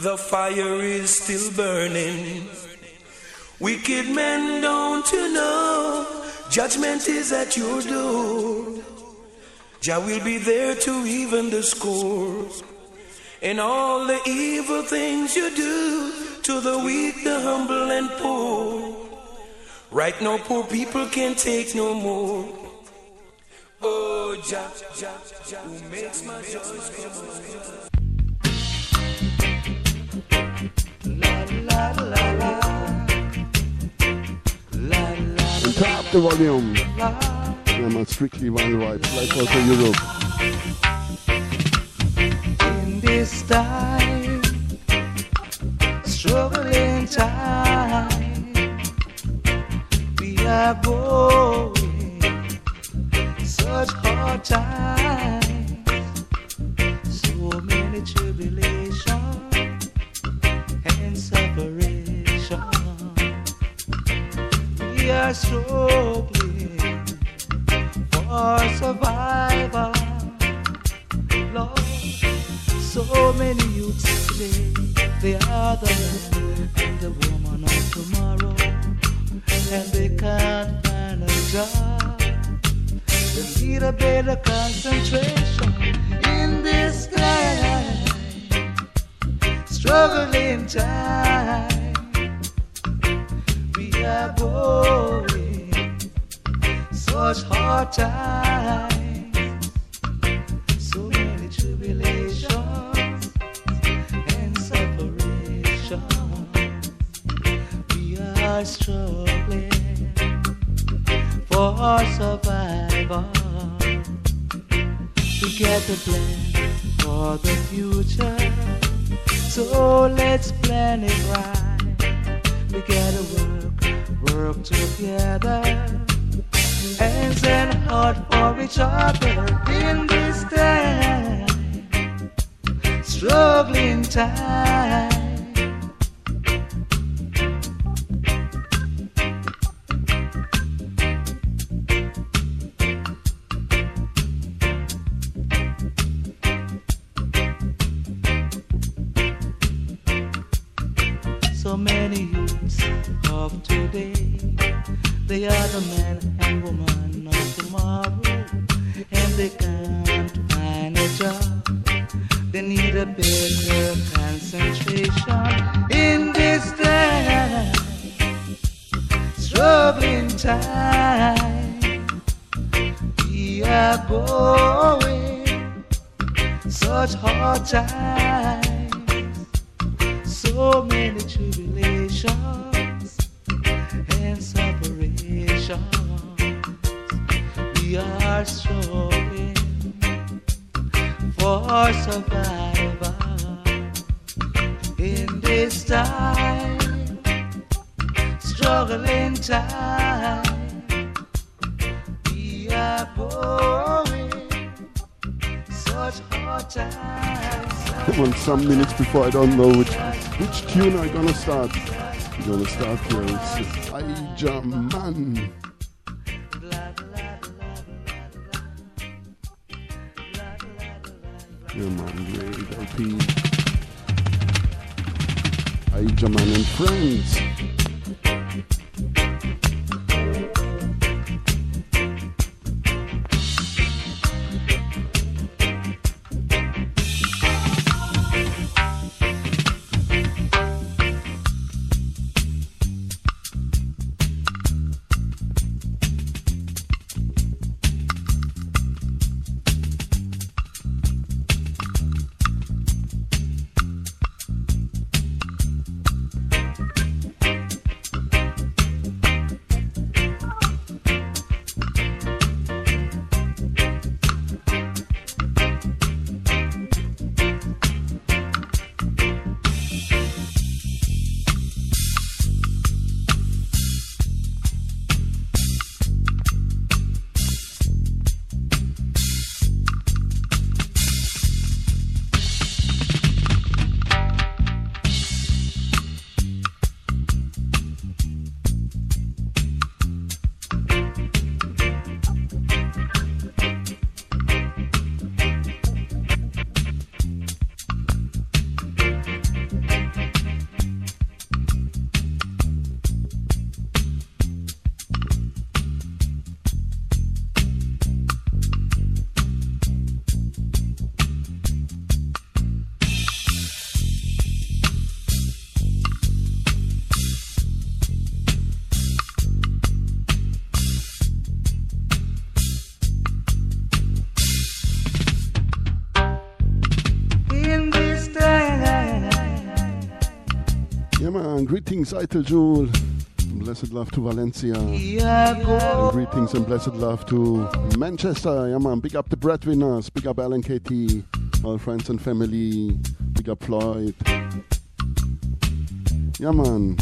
the fire is still burning. Wicked men, don't you know? Judgment is at your door. Jah will be there to even the score. And all the evil things you do to the weak, the humble, and poor. Right now, poor people can't take no more. Oh, Jah, Jah, Jah, who makes my joys And top the volume. Yeah, man, strictly worldwide. Like also Europe. In this time, struggling time, we are going such hard times, We are struggling for survival. Lord, so many youths today, they are the man and the woman of tomorrow, and they can't find a job. They need a better concentration in this time, struggling time. Going such hard times, so many tribulations and separation. We are struggling for survival. We get a plan for the future, so let's plan it right. We gotta work, work together and stand hard for each other in this time, struggling time. I don't know which which tune I'm gonna start. I'm gonna start here. It's Aija Man. Greetings, Eitel Jewel. Blessed love to Valencia. And greetings and blessed love to Manchester. Yeah, man, big up the breadwinners. Big up Alan KT, all friends and family. Big up Floyd. Yeah, man.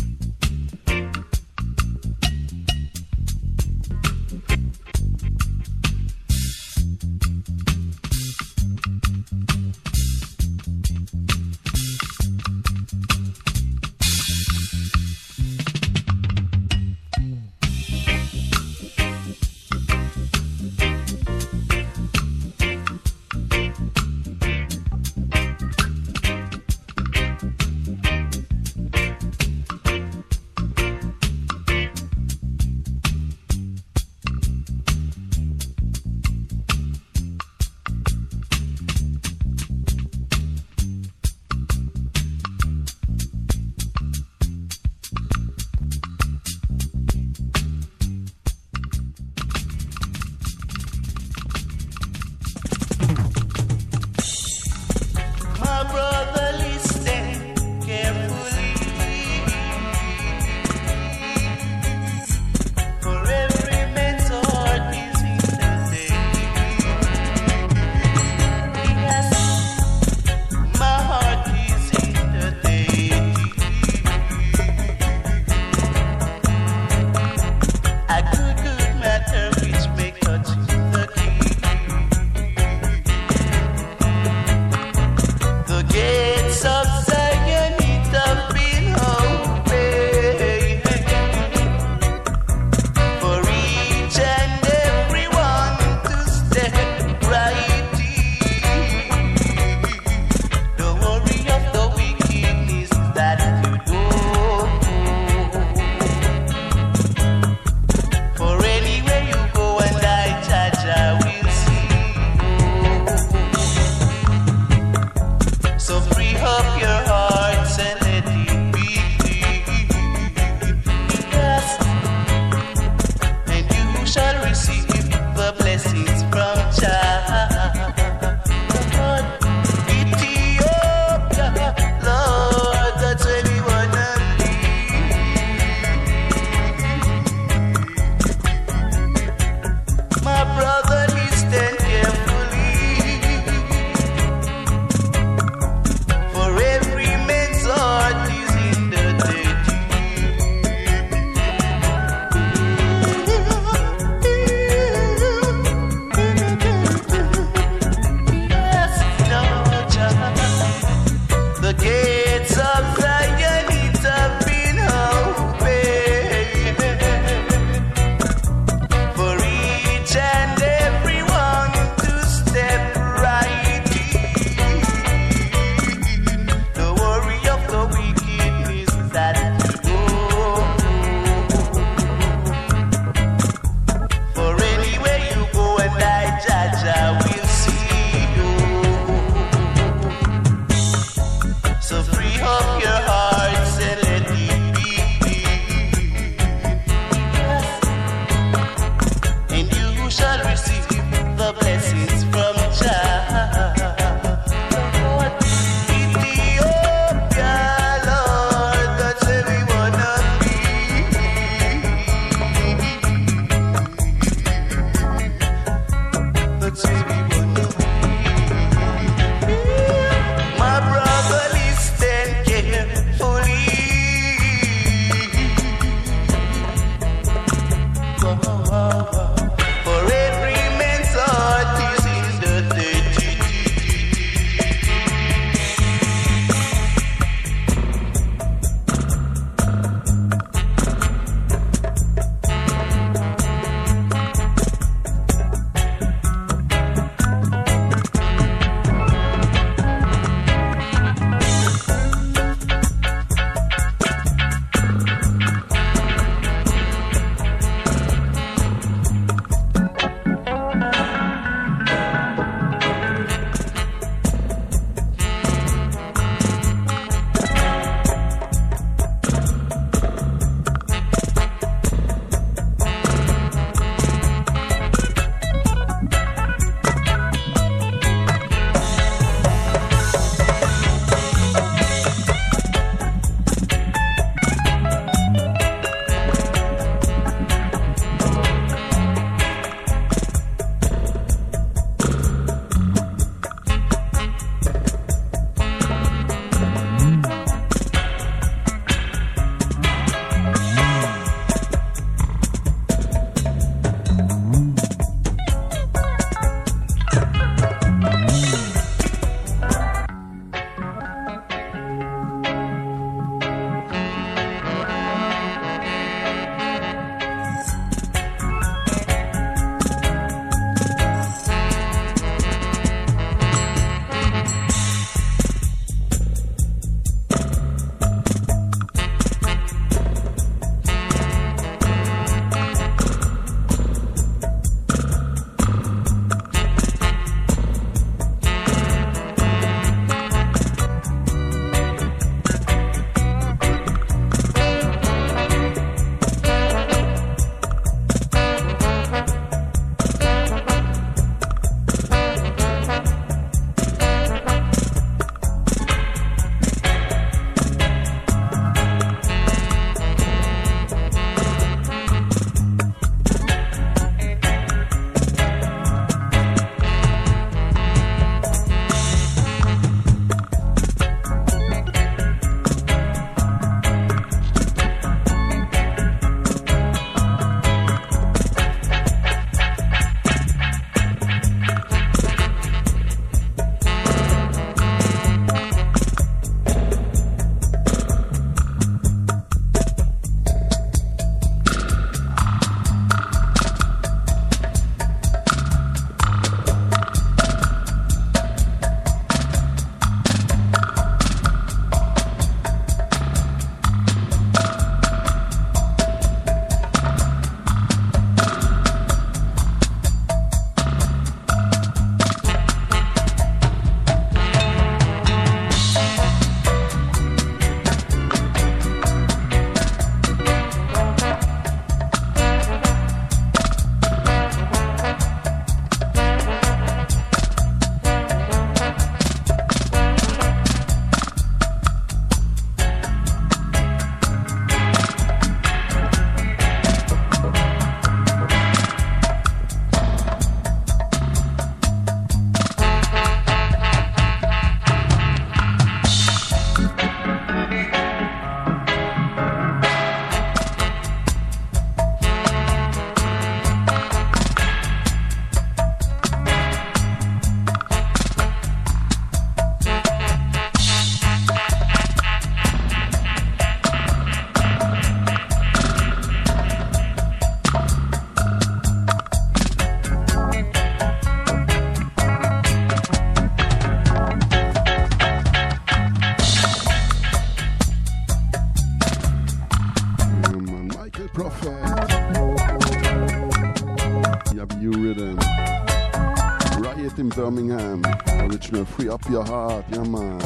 Original Free Up Your Heart. Yeah, man.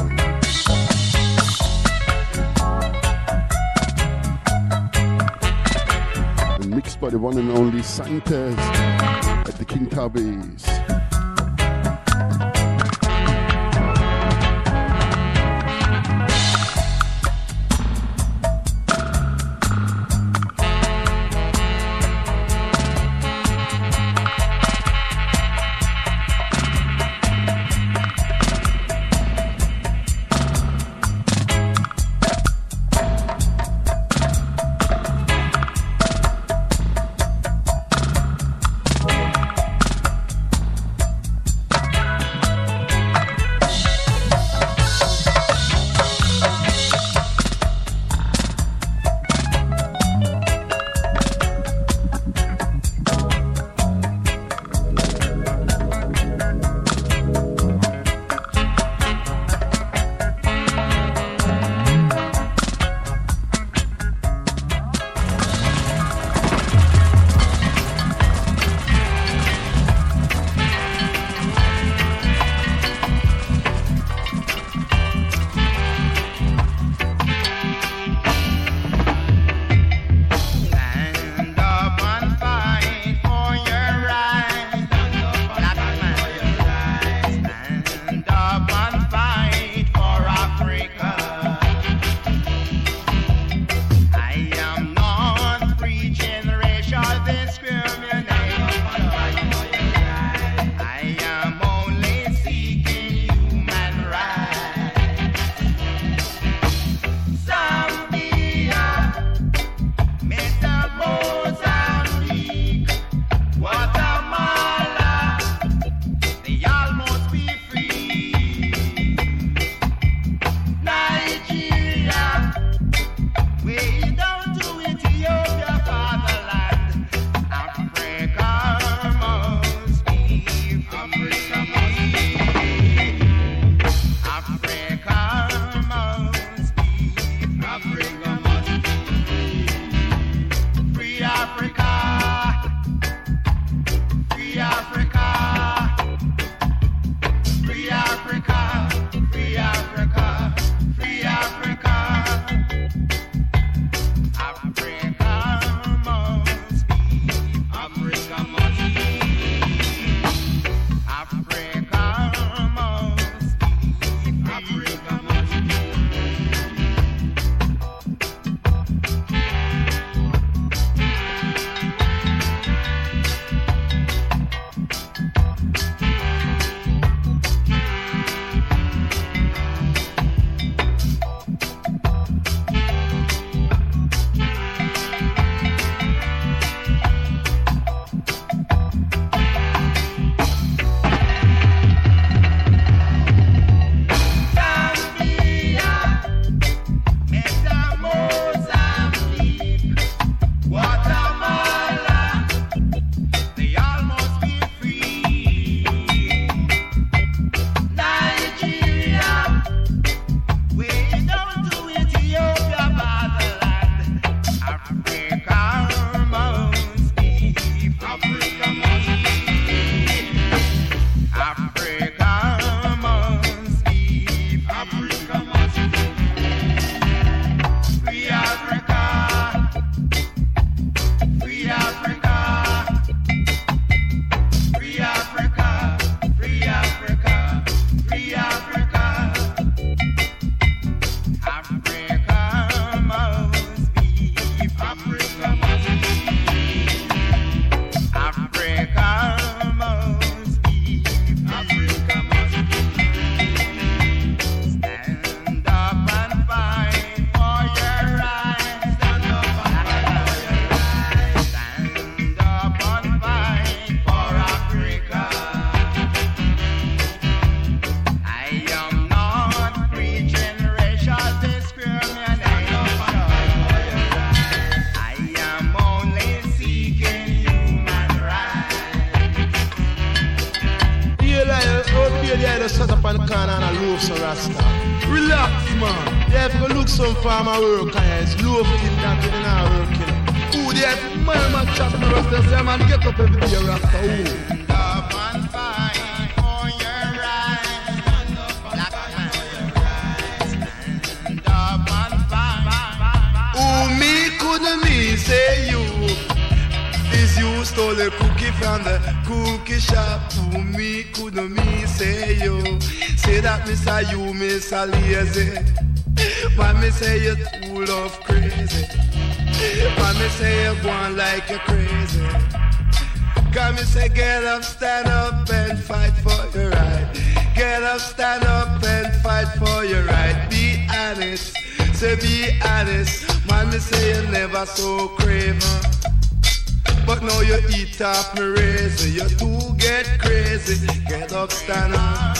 And mixed by the one and only scientist at the King Tubby's. Farmer work and it's low in that in our working. Who the man chat man get up every day rasta who? Who me could me say you is you stole a cookie from the cookie shop. Who me could me say you say that say you a lazy. Why me say you're too of crazy? Why me say you're going like you're crazy? Come me say get up, stand up and fight for your right. Get up, stand up and fight for your right. Be honest, say be honest. Man, me say you never so craven. But now you eat up me razor. You too get crazy. Get up, stand up.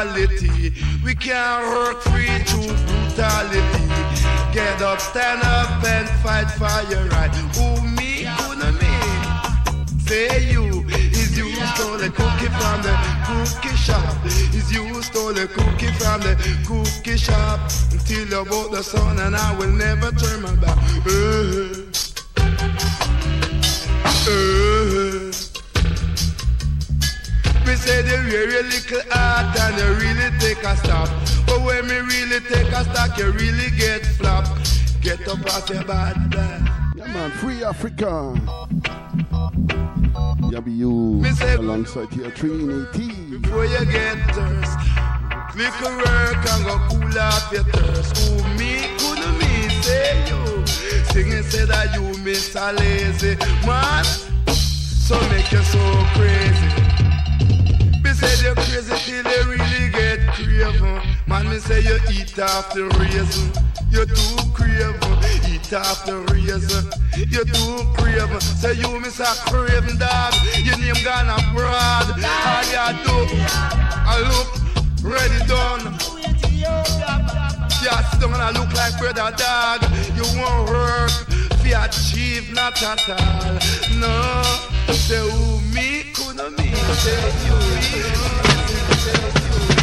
We can't work free through brutality. Get up, stand up and fight for your right. Who me, who no me? Say you, is you stole a cookie from the cookie shop. Is you stole a cookie from the cookie shop. Until you bought the sun and I will never turn my back. Uh, you really get flop. Get up off your bad. Yeah, man, free Africa. Yabby You alongside here, Trinity. Before you get thirst, little work and go cool off your thirst. Who me, could me say you? Singing say that you miss a lazy man. So make you so crazy. Me say you crazy till you really get craven. Man, me say you eat after raisin. You too craven. Eat after raisin. You too craven. Say you miss a craven dog. Your name gone abroad. All you do, I look ready done. Yeah, sit I look like brother dog. You won't work fi achieve not at all. No, say who me could me say you. Deliver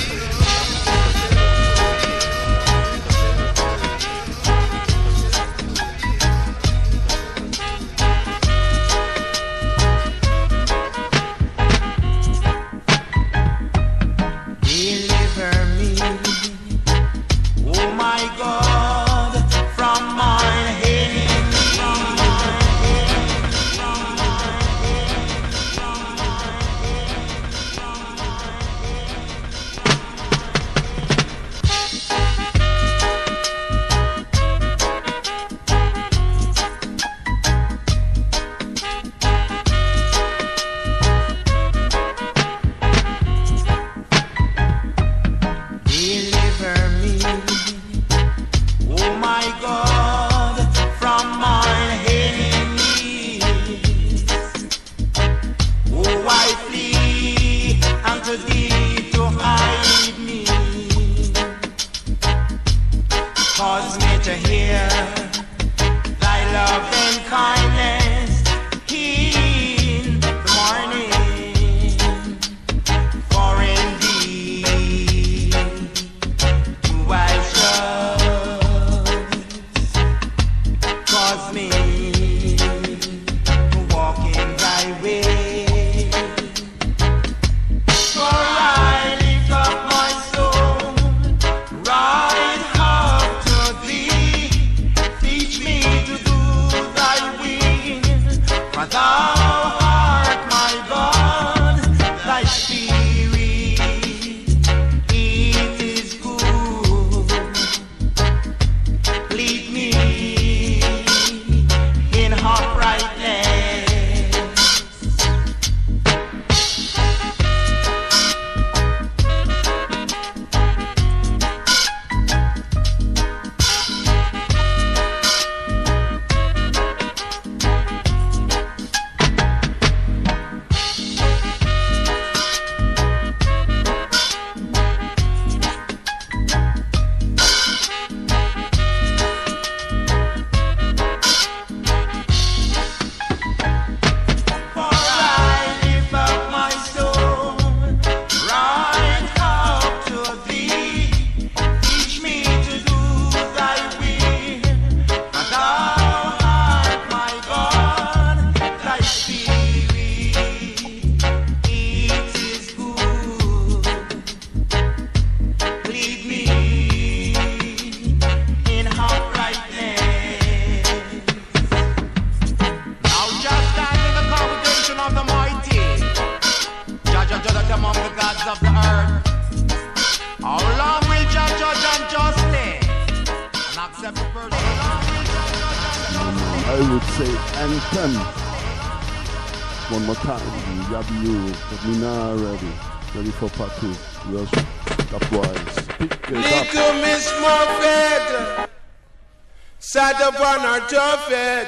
tuffet,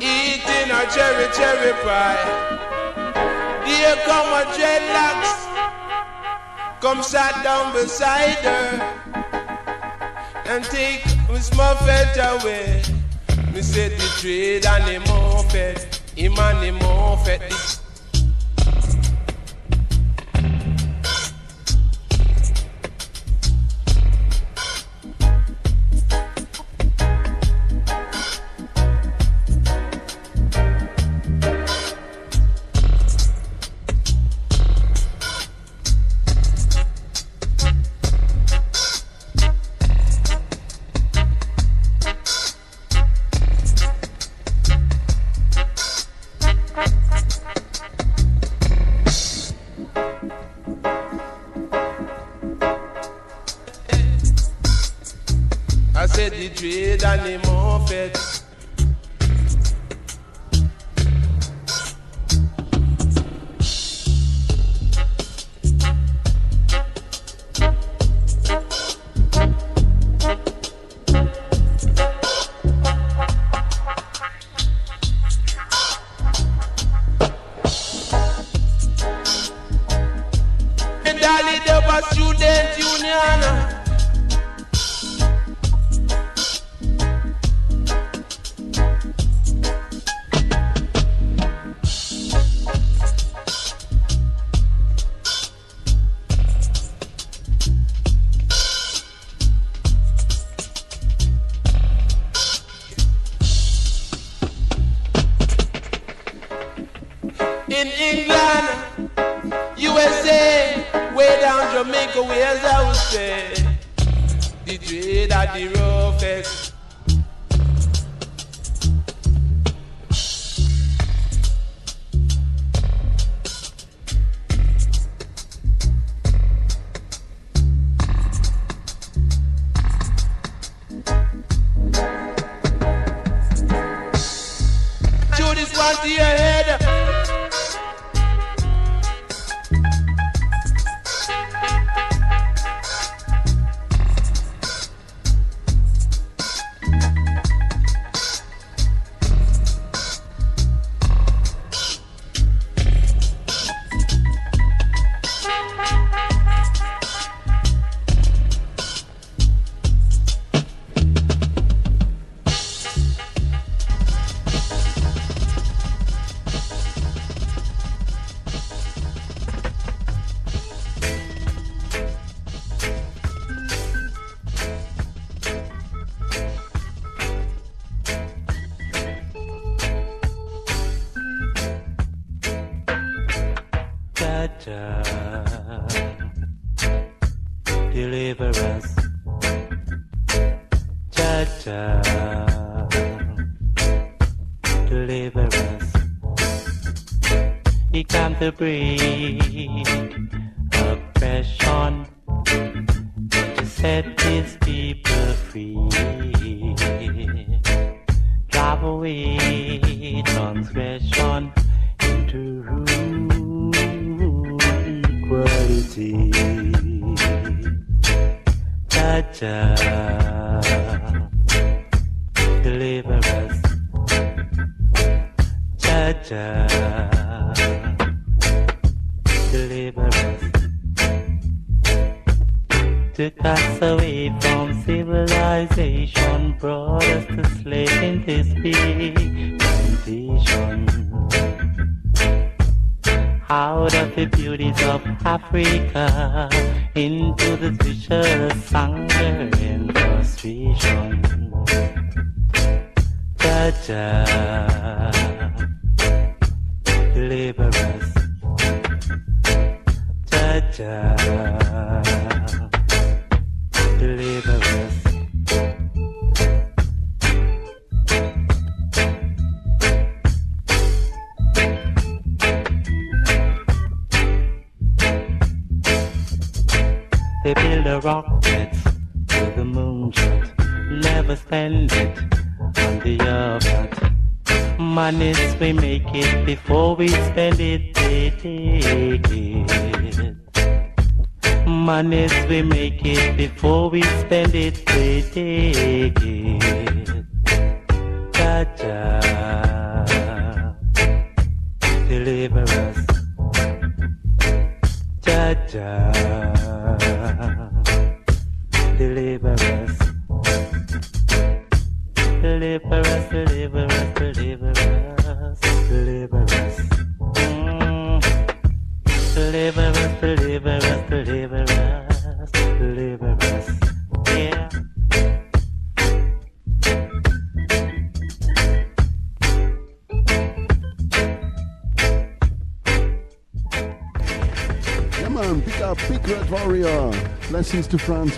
eating a cherry cherry pie. Here come a dreadlocks, come sat down beside her and take Miss Muffet away. Me said the trade and the Muffet, him and the Muffet.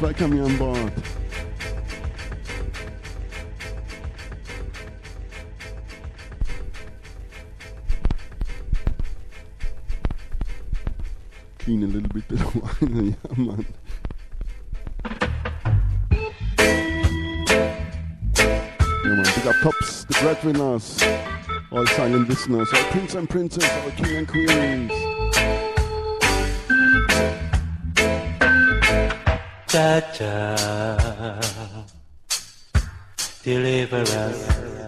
vai caminhando embora. Clean a little bit of wine, yeah, man. Yeah, man. Big up tops, the breadwinners, all silent listeners, all prince and princess, all king and queens. cha cha deliver us.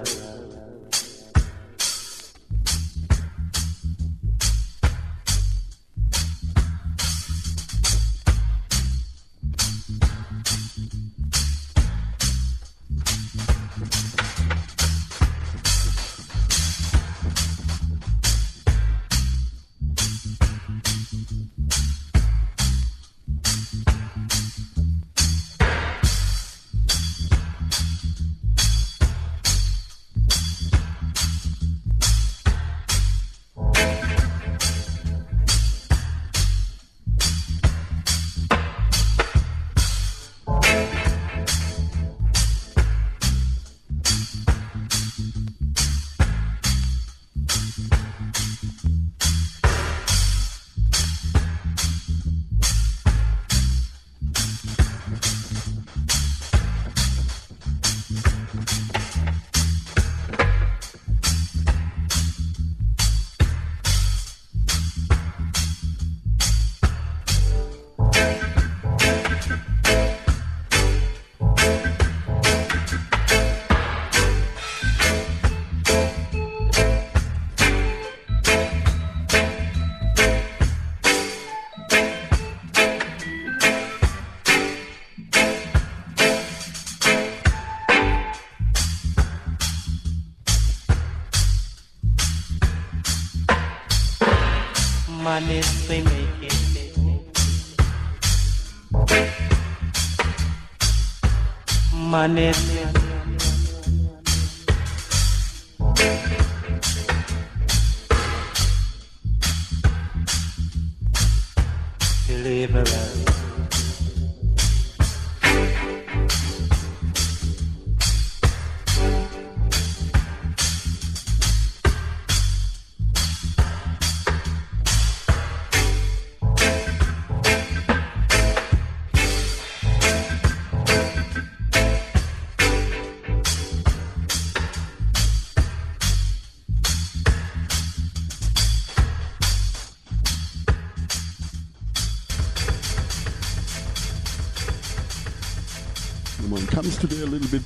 little bit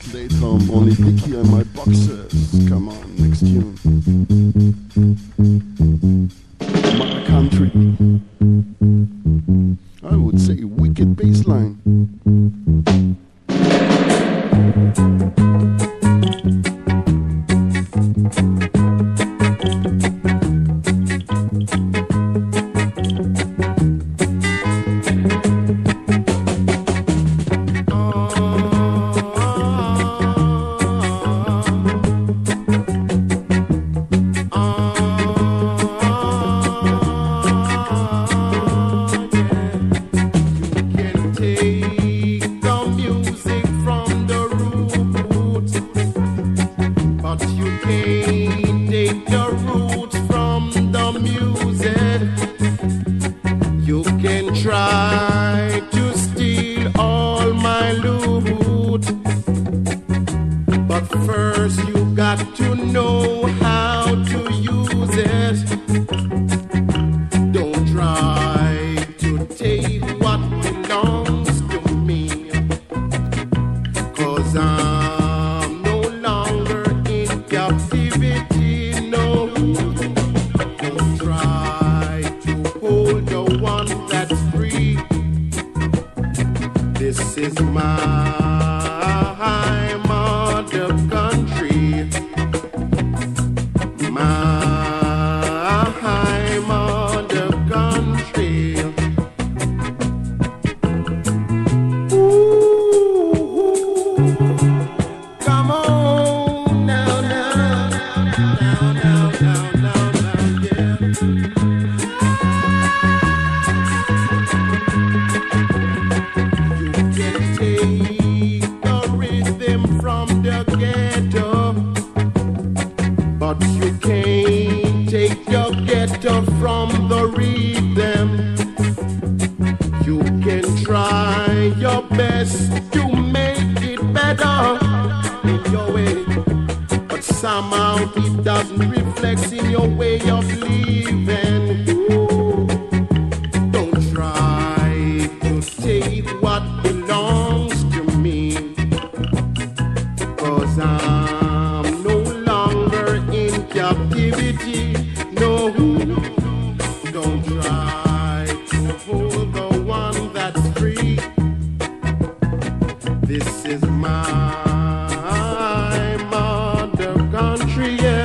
country, yeah.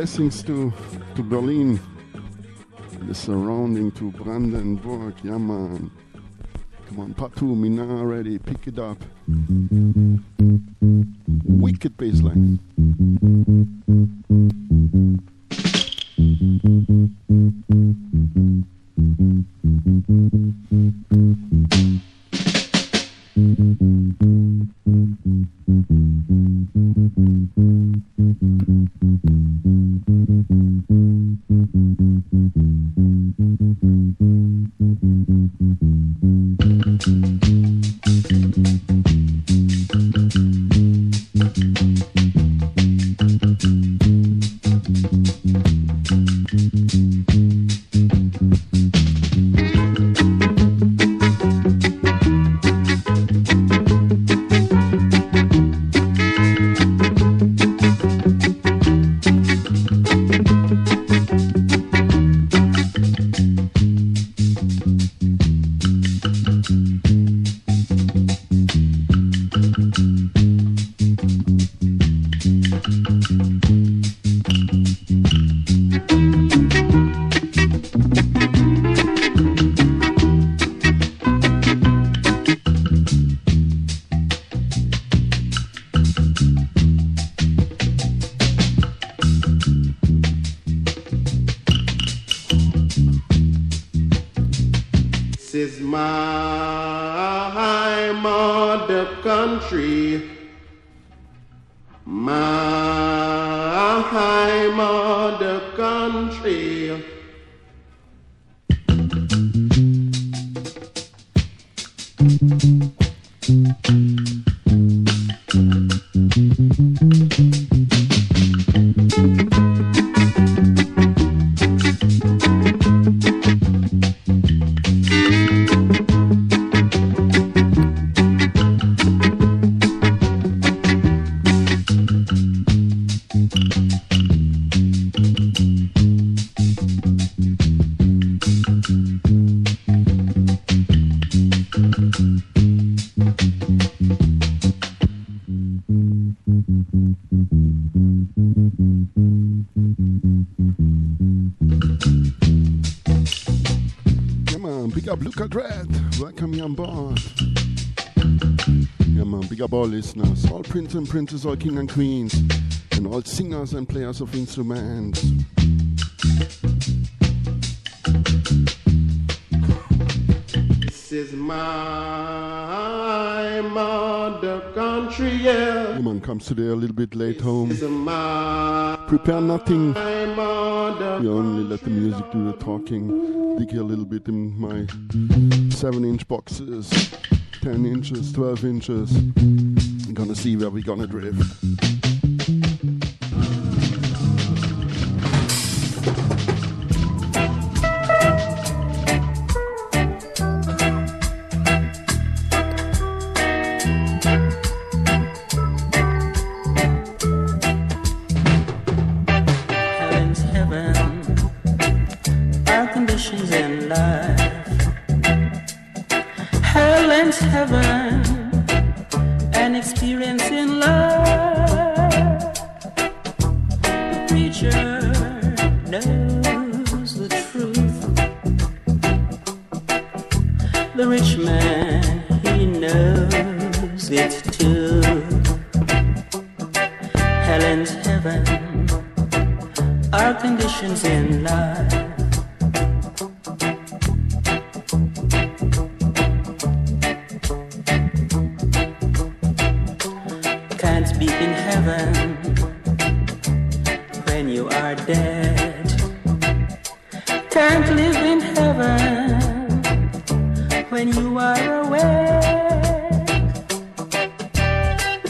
Blessings to, to Berlin, the surrounding to Brandenburg. Yeah. Come on, part two, me now ready. Pick it up. Mm-hmm. Wicked bassline. all princes and princesses, all kings and queens, and all singers and players of instruments. This is my mother country. Austria. The man comes today a little bit late home. Prepare nothing. You only let the music do the talking. Dig a little bit in my 7 inch boxes, 10 inches, 12 inches. Gonna see where we're gonna drift.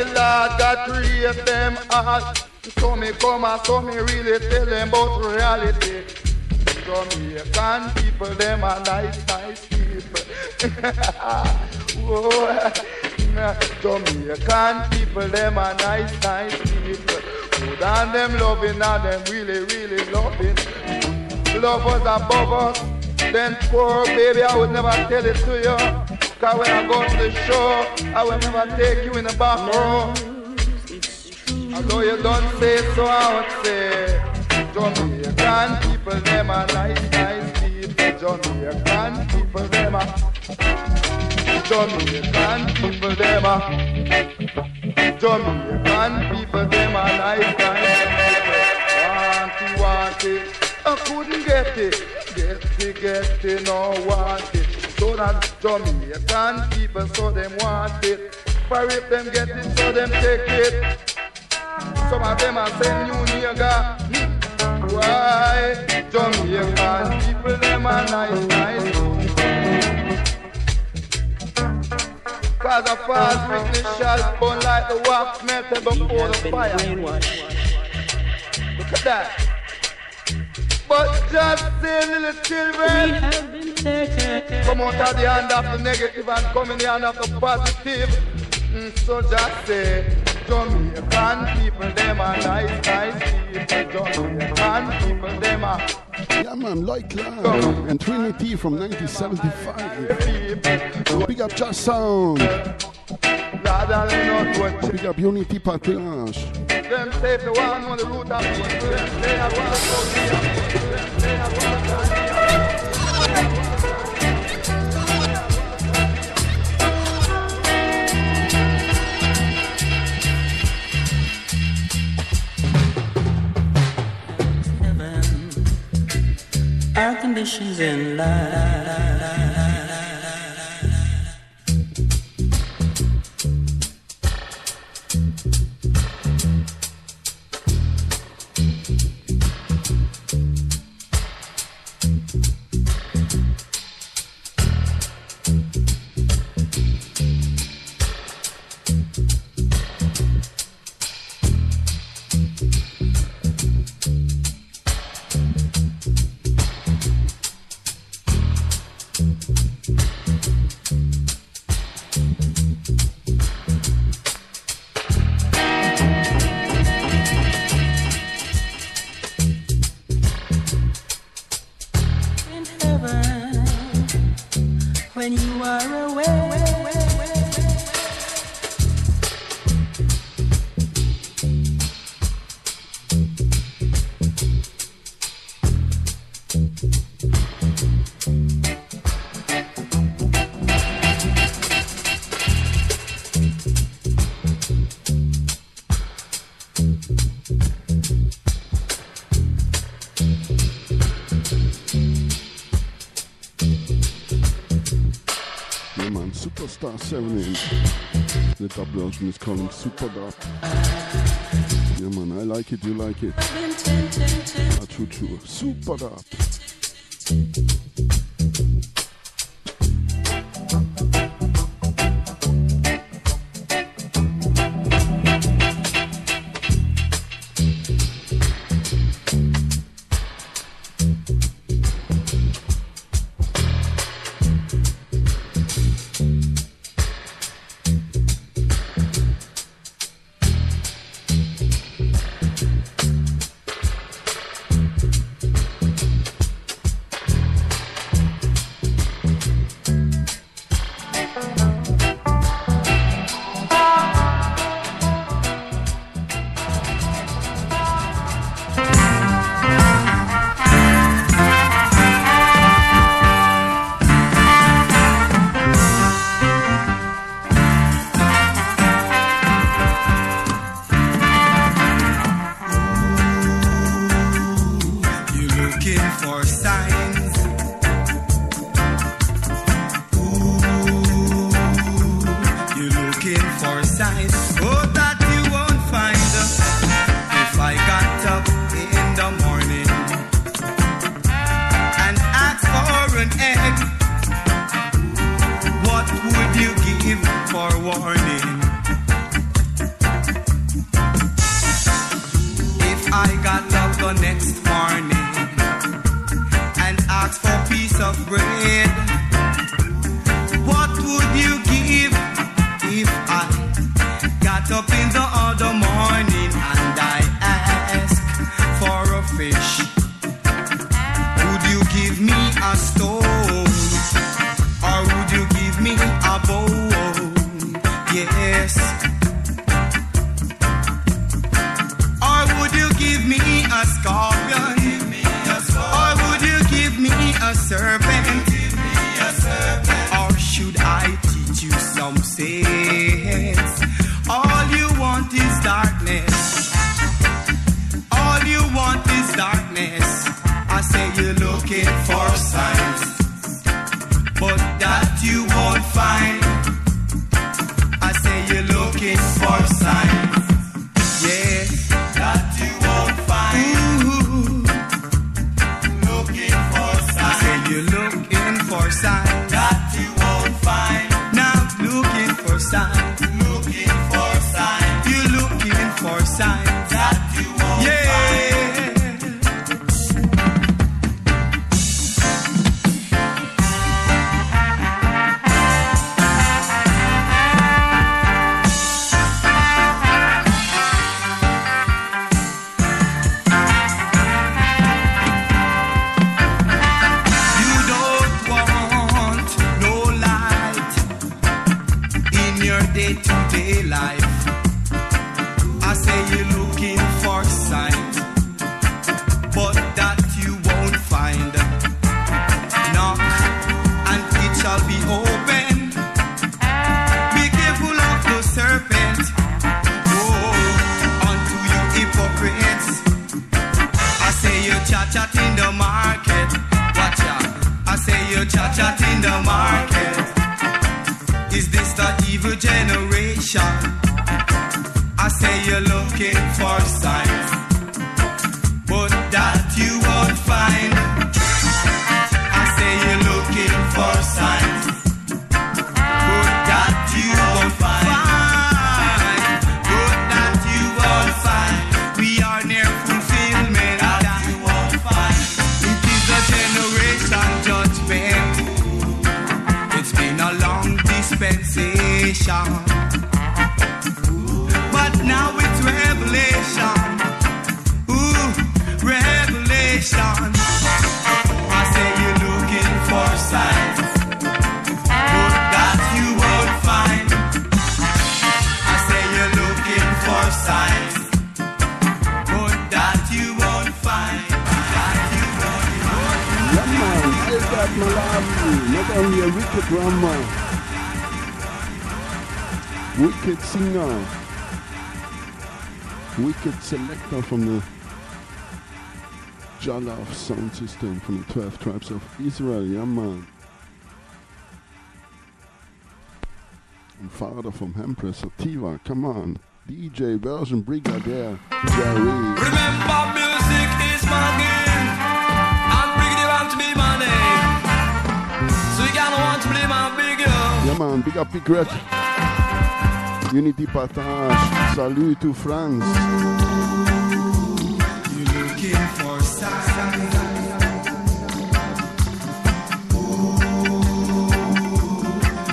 the Lord God created them all. So me come and so me really tell them about reality. Jamaican people, them are nice, nice people. Whoa. Jamaican people, them are nice, nice people. Good and them loving, and them really, really loving. Love us above us, then poor baby, I would never tell it to you. Cause when I go to the show, I will never take you in the back row. Although you don't say so, I would say, Jamaican people, them are nice, nice people. Jamaican people, them are. Jamaican people, them are. Jamaican people, them are nice, nice people. Want it, want it. I couldn't get it. Get it, get it, no want that Jamaican people, so them want it. For if them get it, so them take it. Some of them are saying new nigga. Why? Jamaican people, them are nice, nice. A false witness shall burn like the wax melted before the fire. Look at that. But just say little children Come out of the hand of the negative and come in the hand of the positive mm, So just say Jamaican people, them are nice, nice people Jamaican people, them are yeah, man, Lloyd Clark and Trinity from 1975. Big up Just Sound. Big up Unity Partage. Them save the one on the root of conditions in life version is calling Super Dub. Yeah, man, I like it, you like it. Ah, true, true. Super Wicked Grandma, wicked singer, wicked selector from the Jah Love sound system from the 12 tribes of Israel, Yaman. And father from Empress Sativa, come on. DJ version Brigadier Jerry. Remember music is my game. man. Big up, big red. Unity Partage. Salut to France.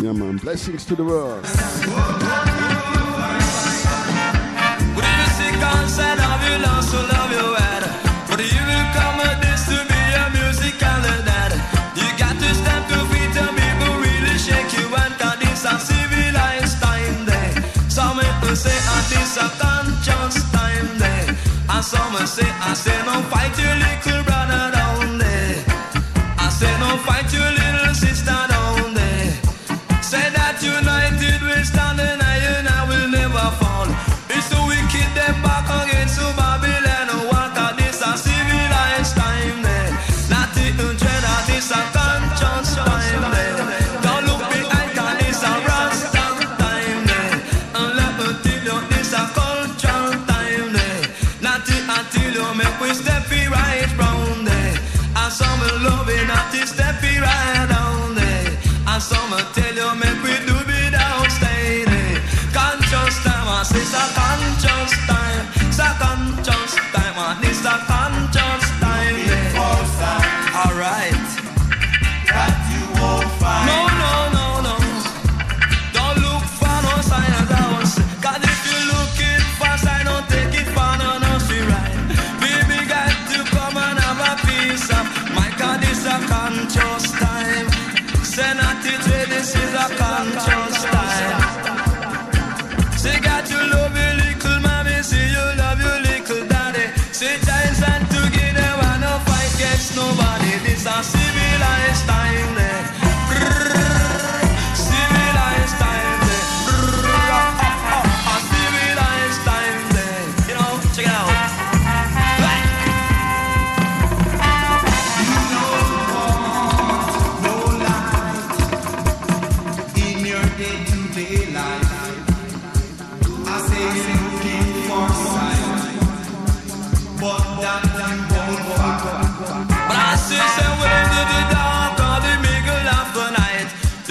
Yeah, man. Blessings to the world. Would love you, love, so love you, well. a conscious time there. And some say, I say, no fight your liquor.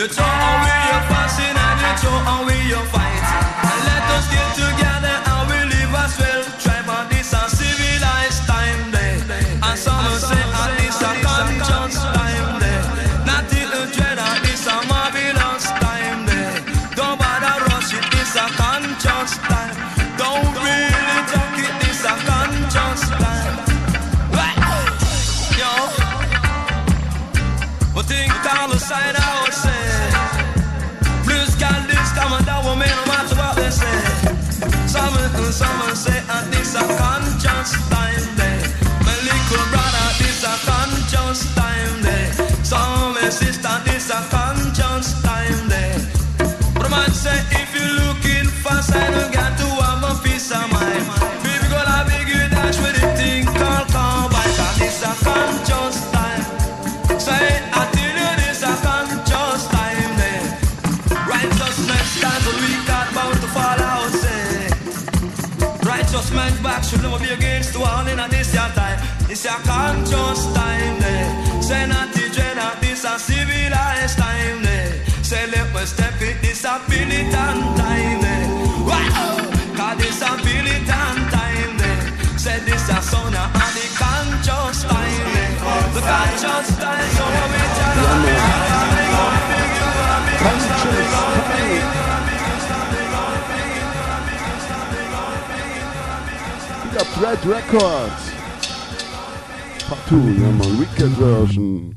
It's always step with disability and time. Eh. Wow, a disability and time. Eh. Said this a son and the conscious time. Eh. The conscious time, so we tell Conscious time. up Red Records. Part 2, man, wicked version.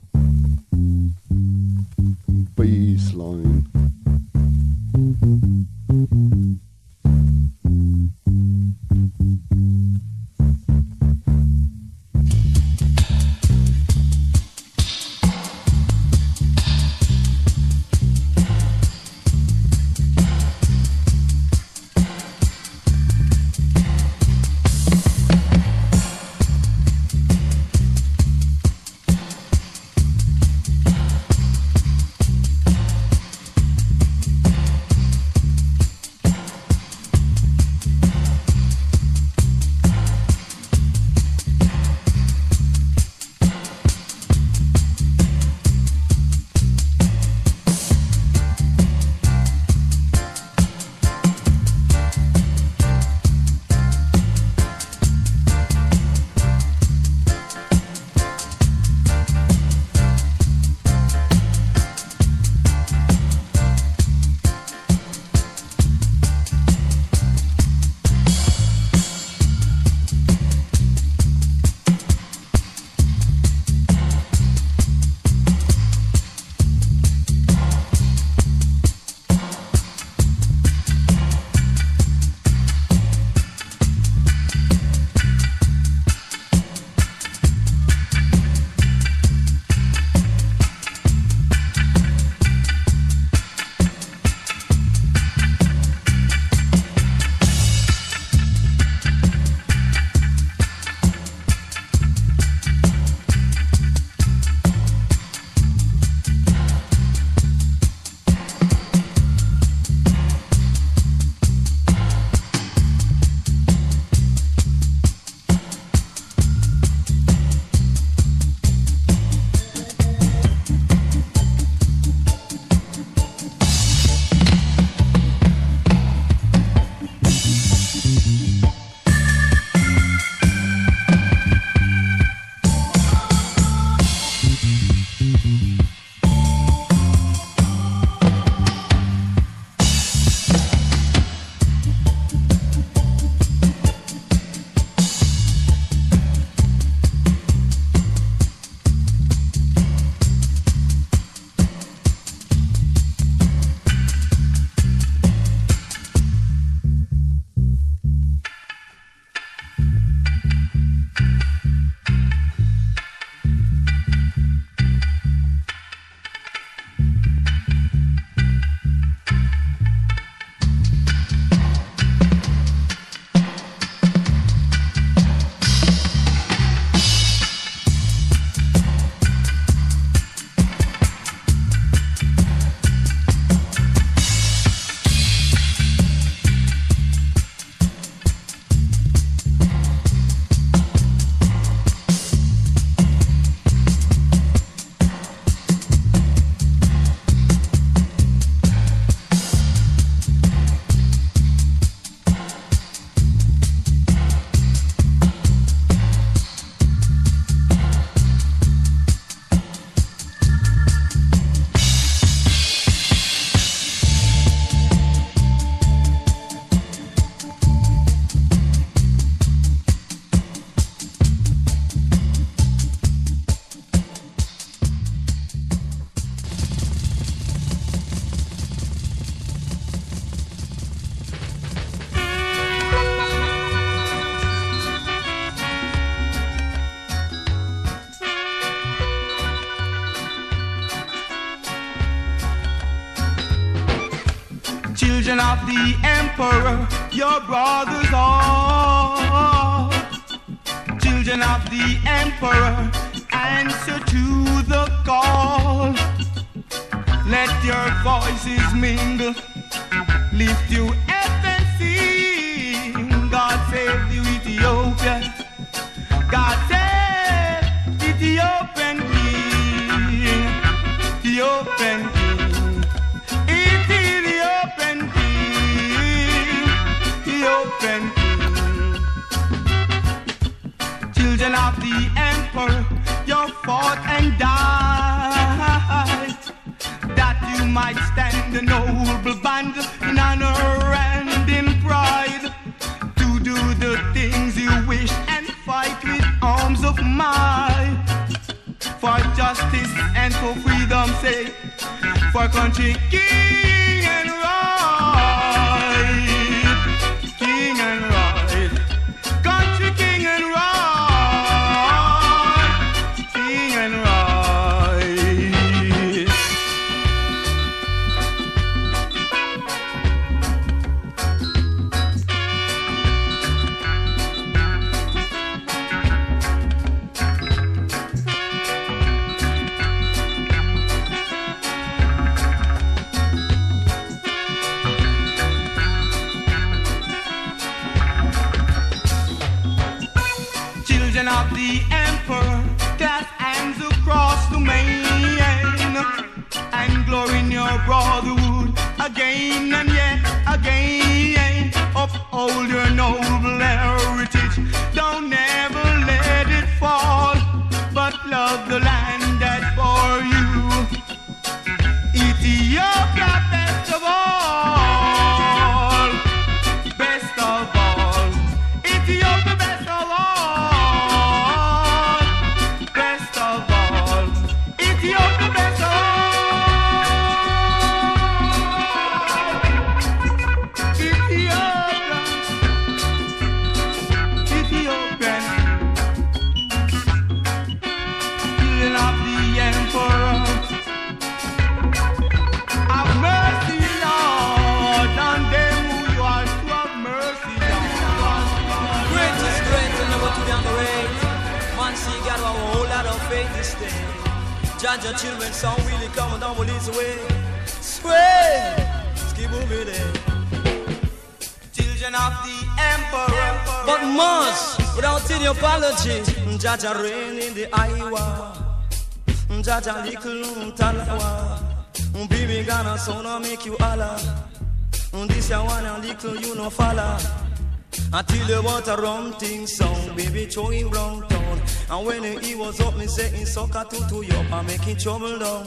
And when he was up, me saying soccer to to you, I'm making trouble down.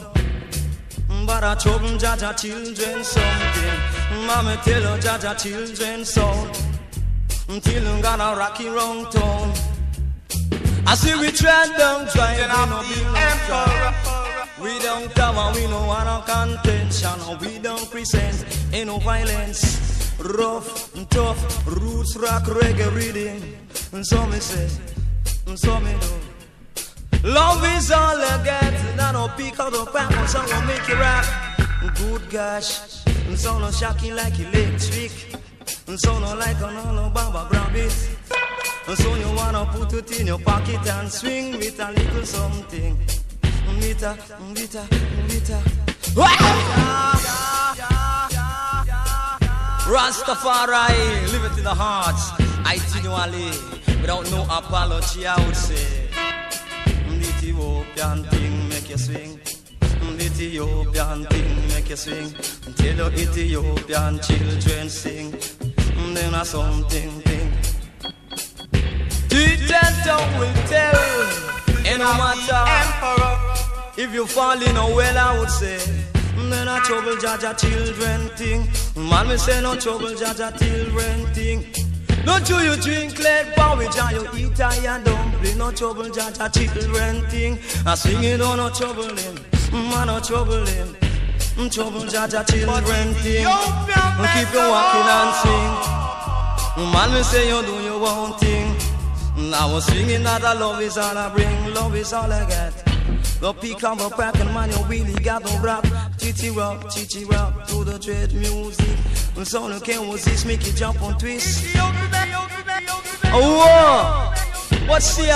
But I trouble Jah Jah children something. Mama tell her Jah Jah children something. Until I'm gonna rock it round town. I see we tread down drive, we no build no. We don't cover, we no want no contention. We don't present ain't no violence. Rough and tough, roots rock reggae reading. And so me say, and so me do. Love is all I get, I don't pick out the back on someone make you rap. Good gosh, so no shocking like electric. So no like an Ali Baba grab it. So you wanna put it in your pocket and swing with a little something. Mita, mita, mita. Rastafari, live it in the hearts. Itinerally, without no apology, I would say. Ethiopian thing make you swing. The Ethiopian thing make you swing. Tell the Ethiopian children sing. Mm, then a something thing. Teacher will tell. And no matter if you fall in a well, I would say. Mm, then a trouble Jah Jah children thing. Man, we say no trouble Jah Jah children thing. Don't you you drink lead porridge and you eat iron dumpling. No trouble Jah Jah children thing. I sing it on no trouble him. Mm, man, ah, no trouble him. Mm, trouble Jah Jah children thing. Keep you walking and sing. Mm, man, we say you do your own thing. I was singing that love is all I bring, love is all I get. The peak of a pack and man, you really got no rap. Titty rap, titty rap, to the dread music. And so the can was this, make you jump on twist. Oh, what's here?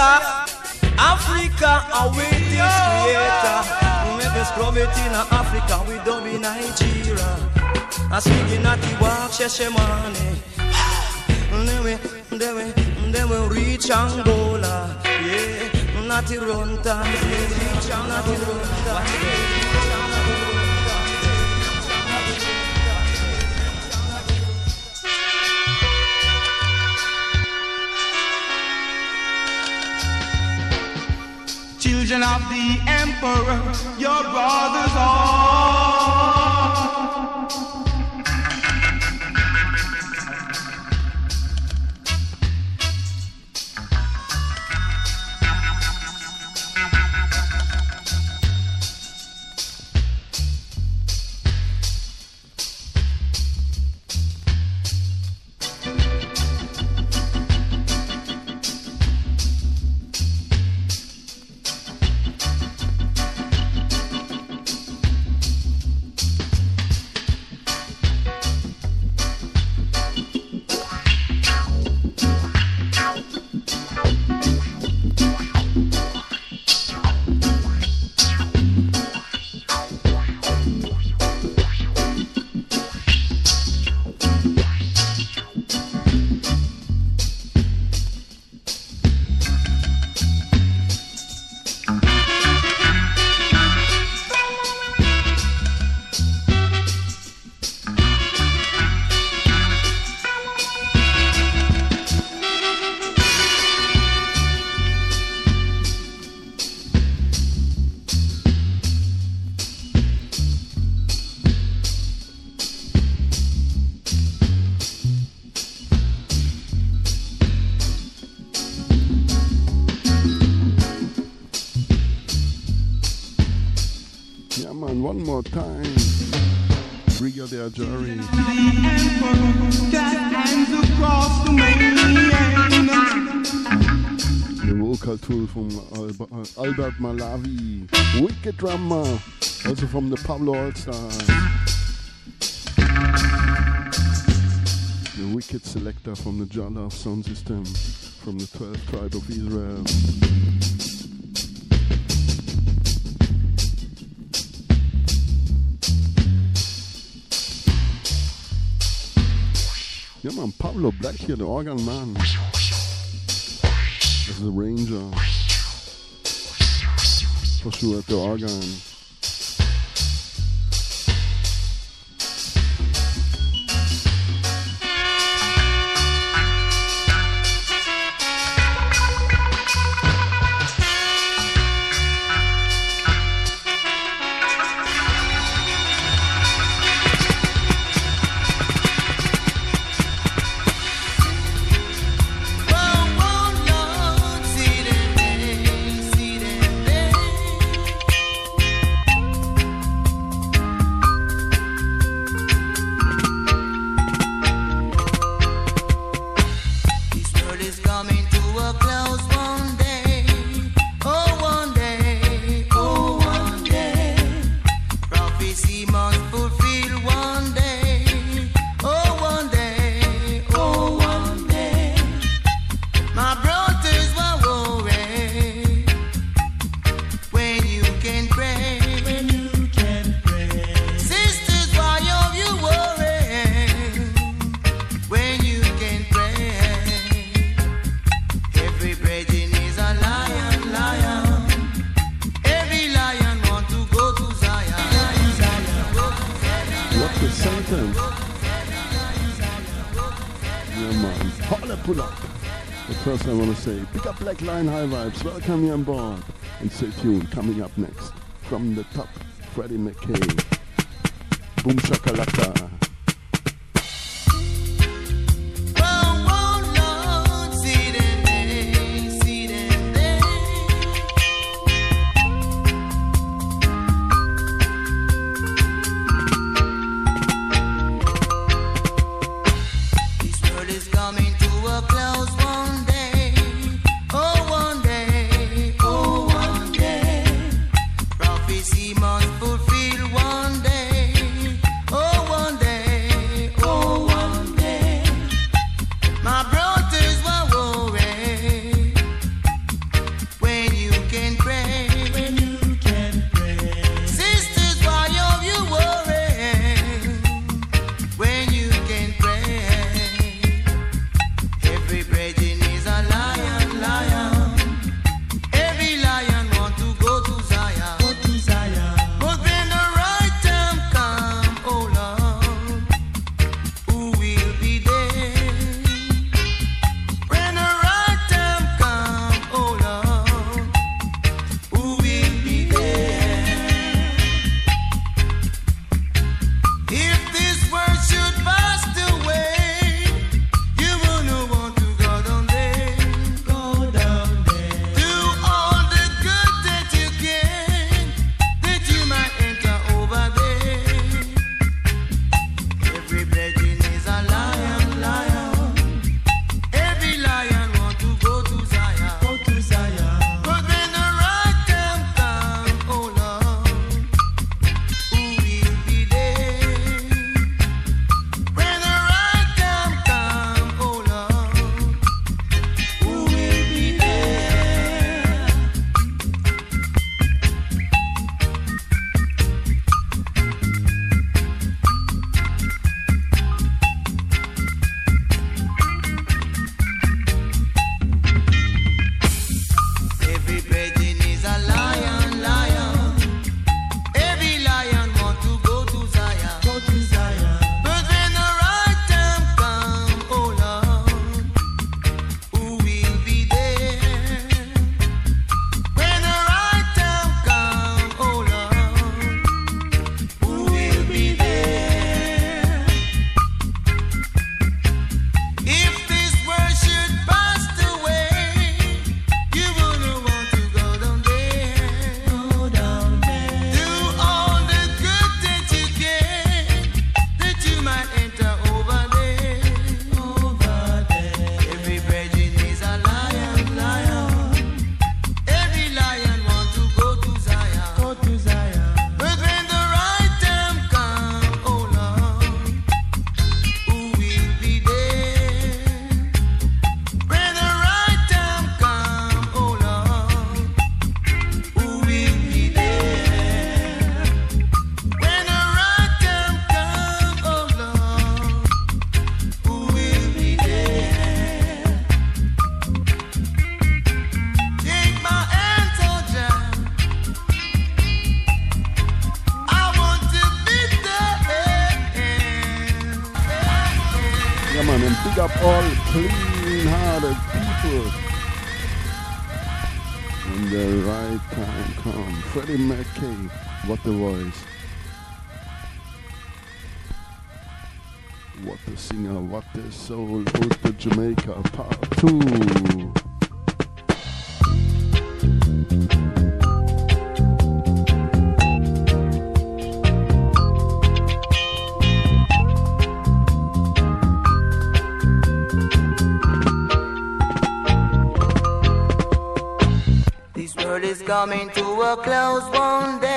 Africa await this creator. We make club it in Africa, we don't be Nigeria. I speak in at the walk, Sheshemane. Then we, then we, then we reach Angola. Yeah, not run children of the emperor, your brothers are. Uh, Albert Malawi, Wicked Drummer, also from the Pablo All The Wicked Selector from the Love Sound System, from the 12th Tribe of Israel. Pablo Black here, the organ man. This is a ranger for sure at the organ. Line High Vibes, welcome you on board. And stay tuned, coming up next, from the top, Freddie McKay. Boom Shakalaka. Singer, what the soul, Ode to Jamaica, part two. This world is coming to a close one day.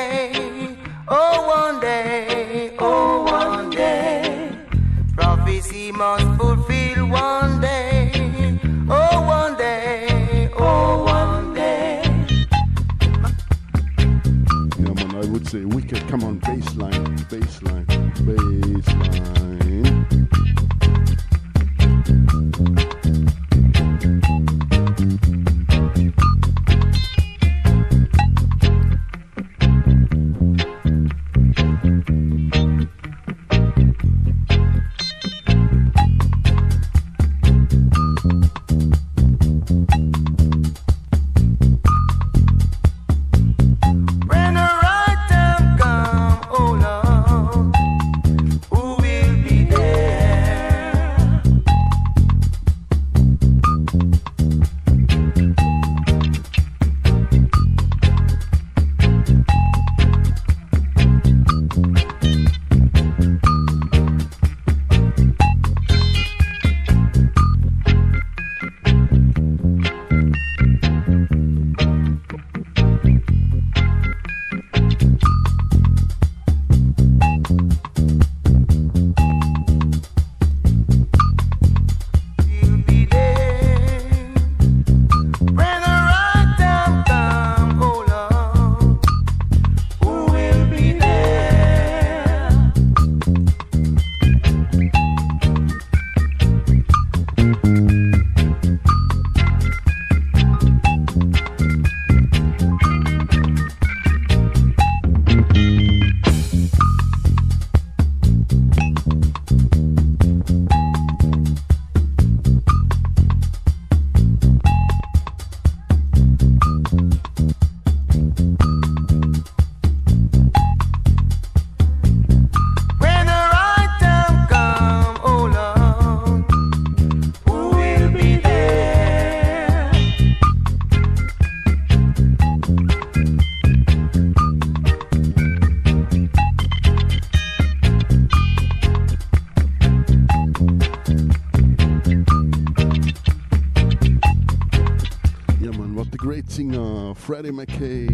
Freddie McKay.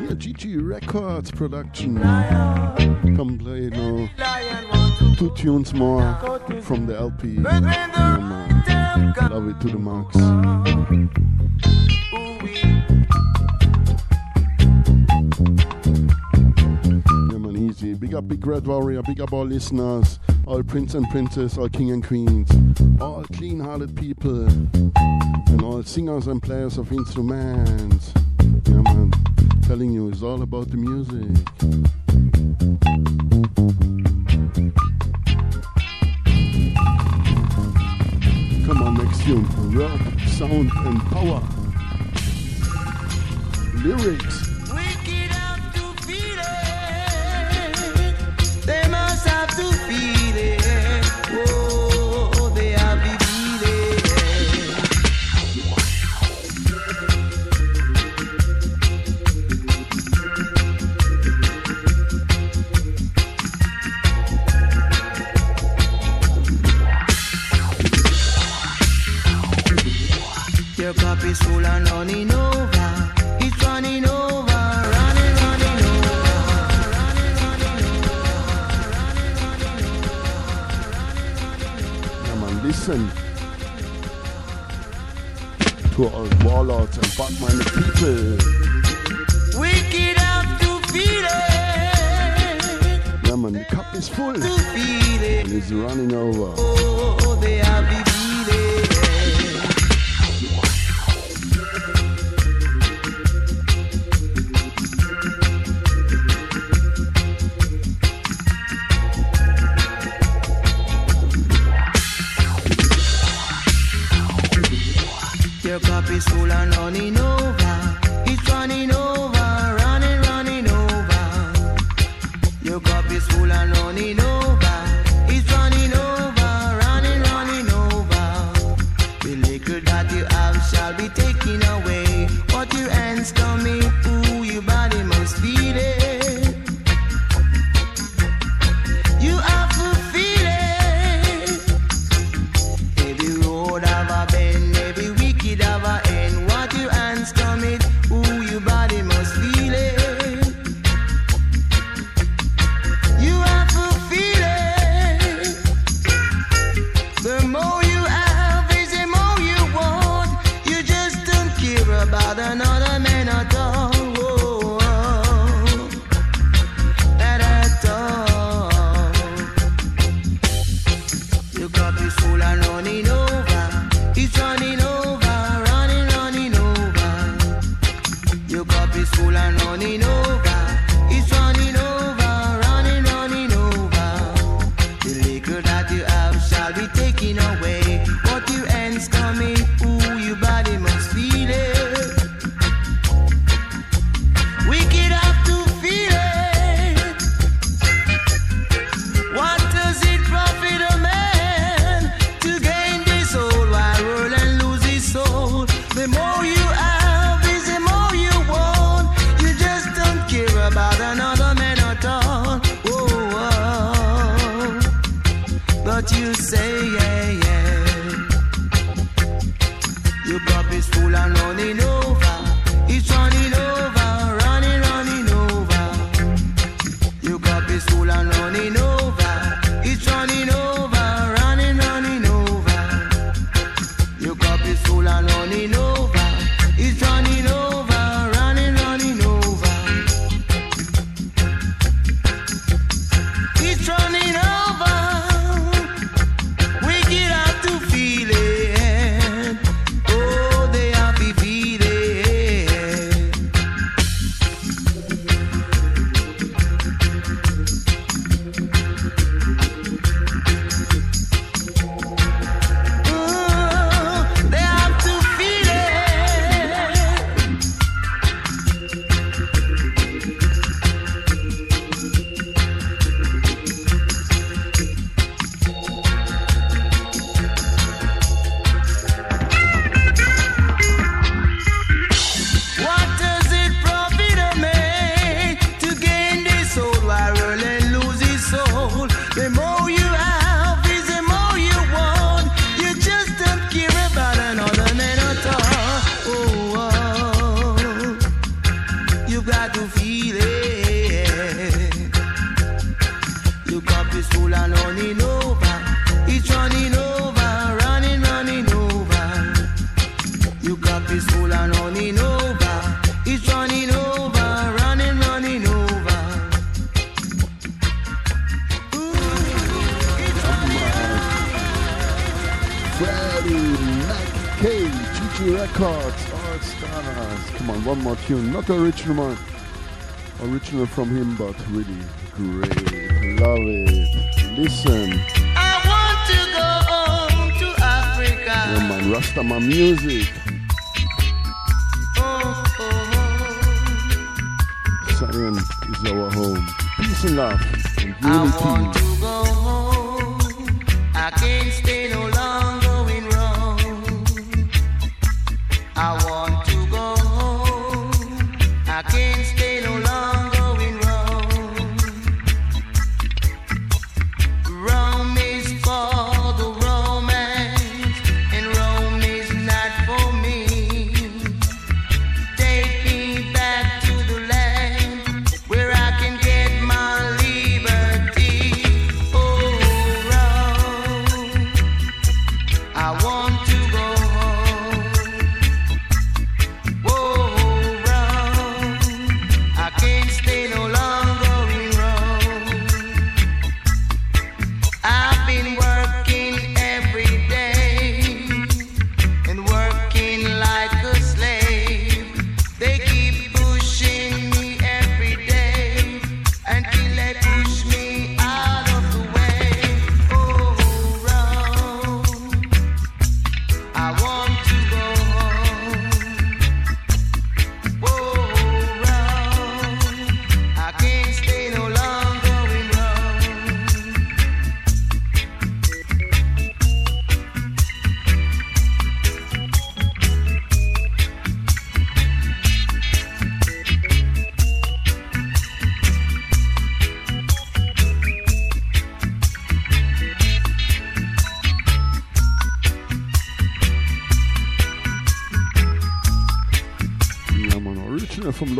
Yeah, GG Records production. Come play now. Two tunes more from the LP. Yeah, Love it to the max. Yeah, man, easy. Big up Big Red Warrior. Big up all listeners. All prince and princess, all king and queens. All clean-hearted people. And all singers and players of instruments. I'm telling you, it's all about the music. Come on, next tune. Rock, sound, and power. Lyrics. They must have to feel it. full and running over. It's running over, running, running over. Yeah, man, listen to and to it. Yeah, man, the cup is full it's running over. Oh, Oh, you one more tune, not original, original from him, but really great. Love it. Listen. I want to go home to Africa. Yeah, man, music. Oh, oh. Zion is our home. Peace and love and unity. I want to go home. I can't stay no longer.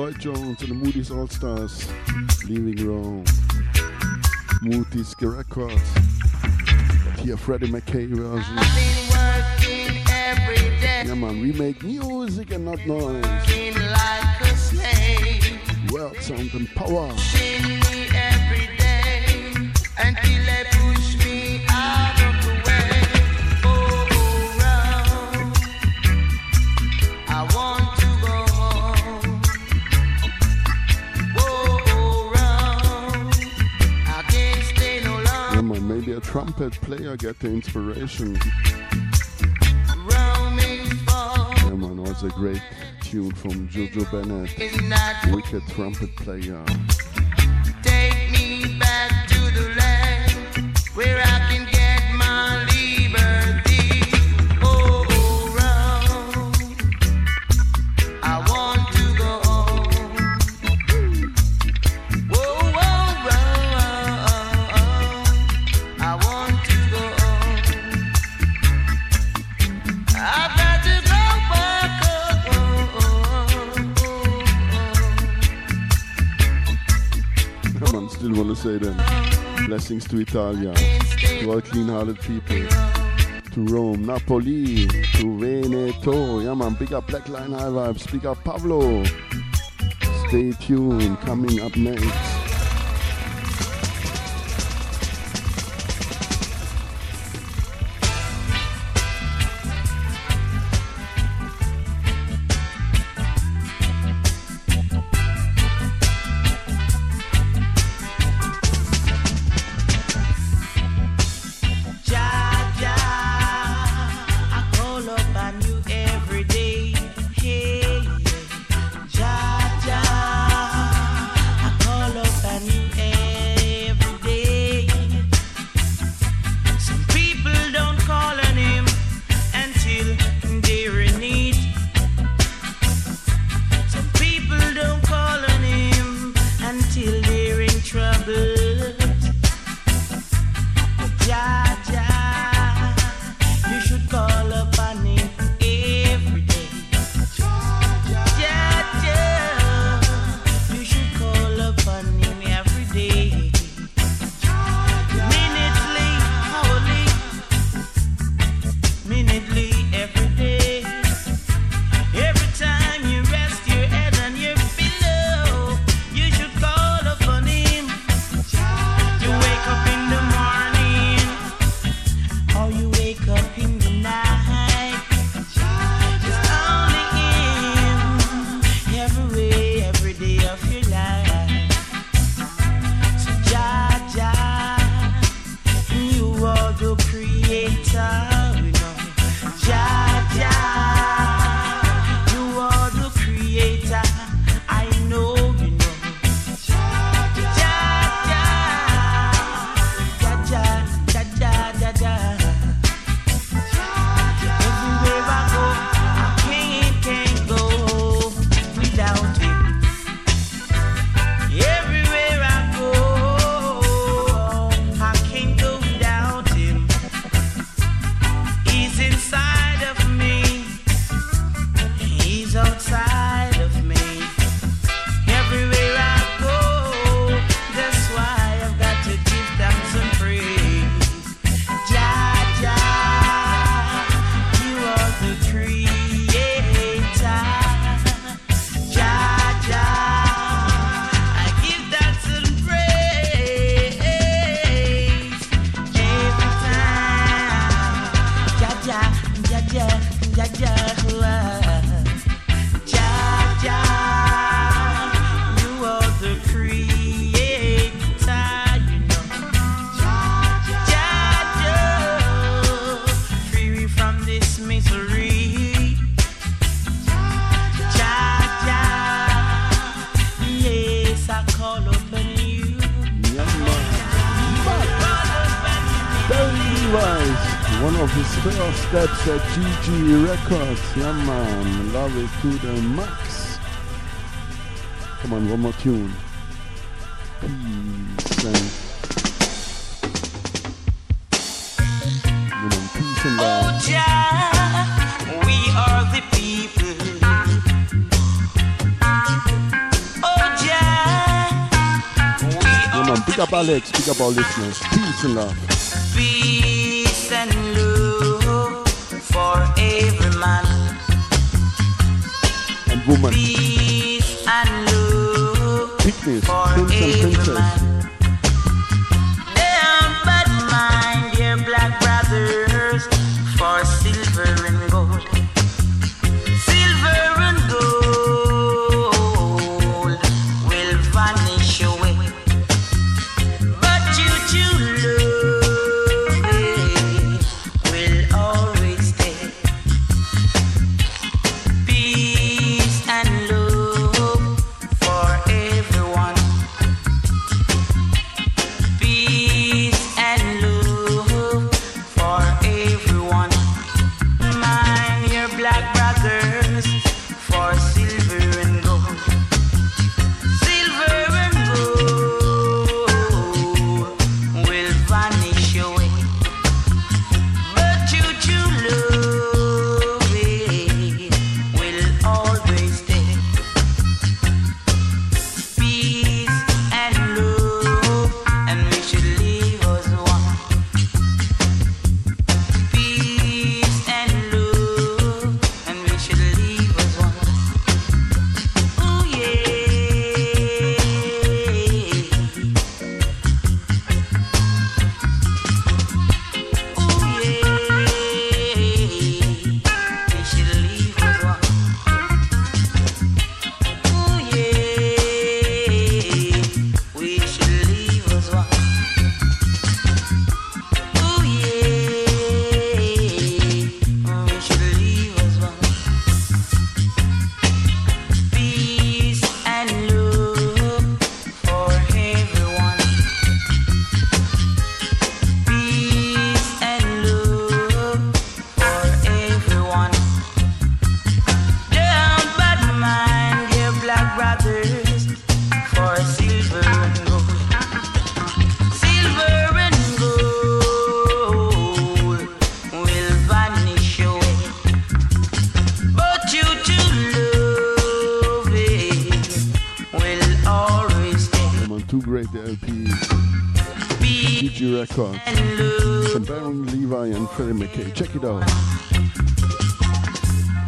Lloyd Jones and the Mudie's All Stars, Leaving Rome. Mudie's Records. But here, Freddie McKay version. Yeah, man, we make music and not noise. Like World, sound, and power. Trumpet player get the inspiration. Yeah, man, was a great tune from Jojo Bennett, wicked trumpet player. Blessings to Italia, to all clean-hearted people, to Rome, Napoli, to Veneto. Yeah man, big up Black Line High Vibes, big up Pablo. Stay tuned, coming up next. Energy Records. Yeah, man. Love it to the max. Come on, one more tune. Peace and, you know, peace and love. Oh, yeah, we are the people. Oh, yeah, we yeah, man. Pick up Alex. Pick up our listeners. Peace and love. woman. Peace and love. Peace. crimson princess.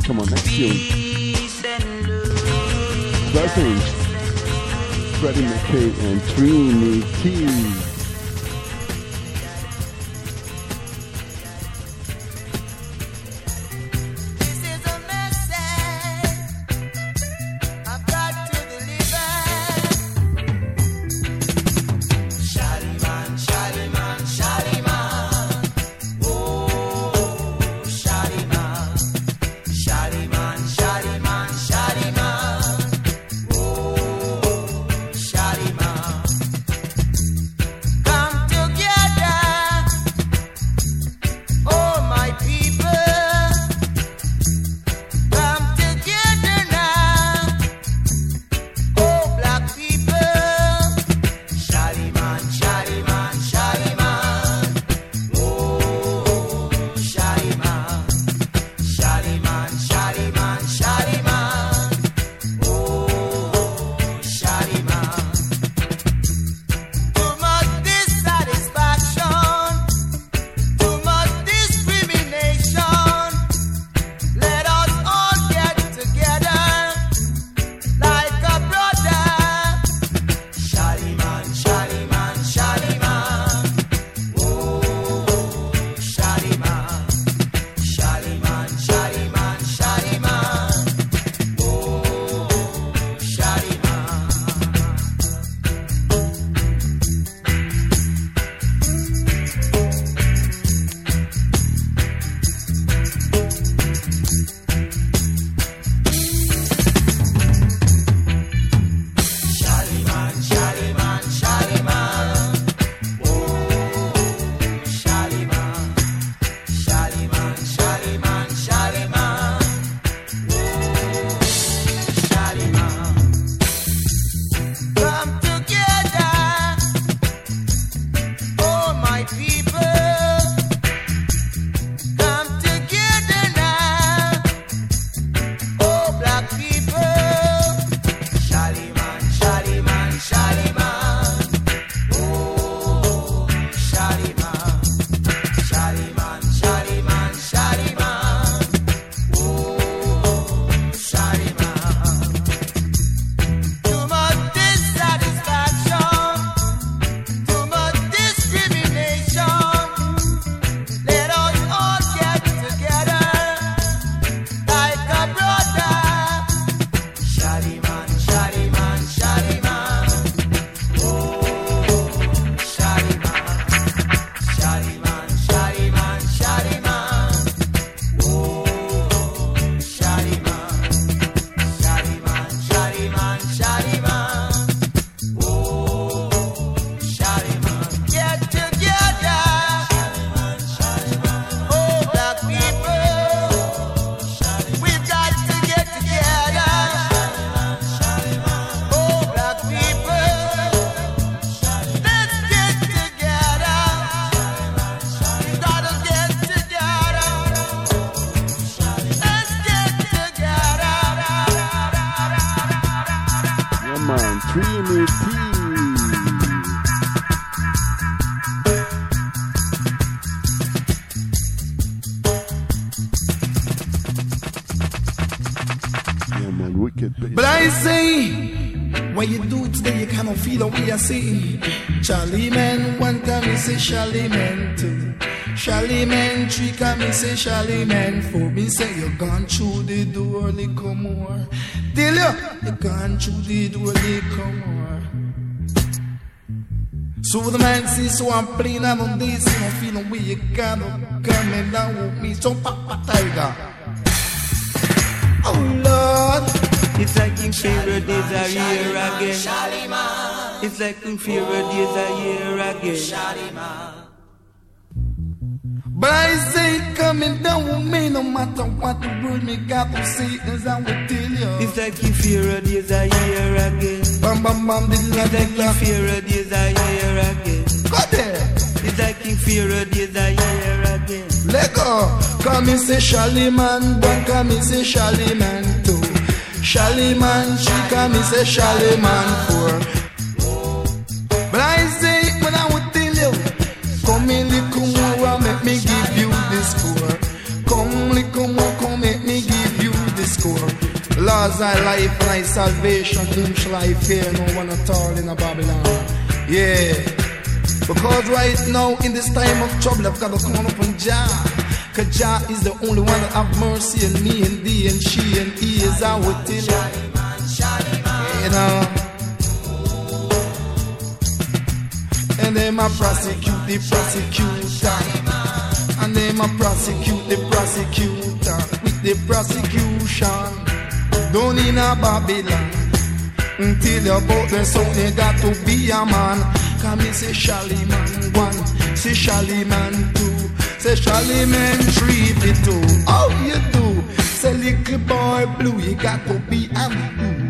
Come on, next tune. Blessings. Freddie McKay and Trini T. way I say. Charlie man, one time you say Charlie man two. Charlie man three come me say Charlie man four. Me say you gone through the door, little more. Tell you, gone through the door, little more. So the man says, so I'm playing out on this, and I'm feeling way you gotta coming down with me. So Papa Tiger. Oh Lord. It's like in favorite days are here again. It's like in favorite days are here again. But I say coming down with me no matter what the world me got to say I will tell you. It's like in fear days are here again. Bam bam bam dilla It's like in fear days are here again. Go there. It's like in fear days are here again. Let go. Come and say Shally man, one come and say Shally man two. Shally man, she come and say Shally man four. Life and salvation, whom shall I fear? No one at all in a Babylon. Yeah. Because right now, in this time of trouble, I've got to call on up Jah. Cause Jah is the only one that have mercy on me and thee and she and he is our till. You know. And them a prosecute the prosecutor. And them a prosecute the prosecutor with the prosecution. Down in a Babylon. Until you both the son, you got to be a man. Come me say Shally man one, say Shally man two, say Shally man three for two. How you do? Say little boy blue, you got to be a blue.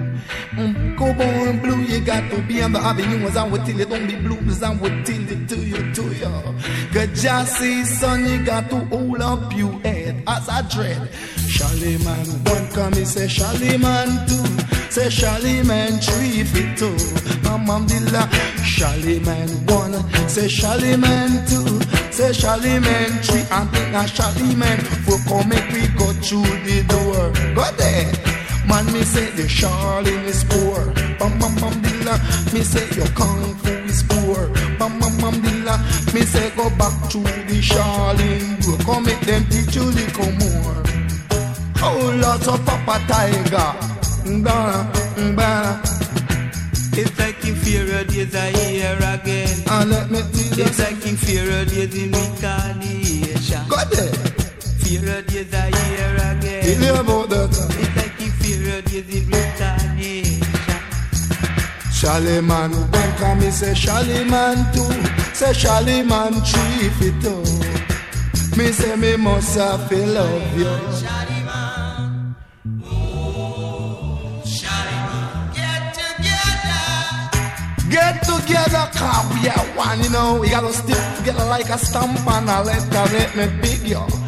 Go born blue, you got to be on the avenue I would tell you, don't be blue as I would tell to you, to you. Cause just see son, you got to hold up your head as I dread. Man one, come me say Shally man two, say Shally man three for two. Mama Dilla, Shally man one, say Shally man two, say Shally man three, and Shally man four. Come make we go through the door. Go there. Man, me say the Charlie is poor. Bam bam bam dilla. Me say your kung fu is poor. Bam bam bam dilla. Me say go back to the Charlie. You come make them teach you little more. Oh, lots of Papa Tiger. Mbana, mbana. It's like in fear days are here again. And let me tell you. It's like in fear days in retaliation. Go there. Fear days are here again. You about that. Charlemagne one come me say two, say Charlemagne three fit up. Me say me must have love you. Oh Charlemagne, get together, get together, cop yeah one you know you gotta stick together like a stamp and a letter. Let me pick you.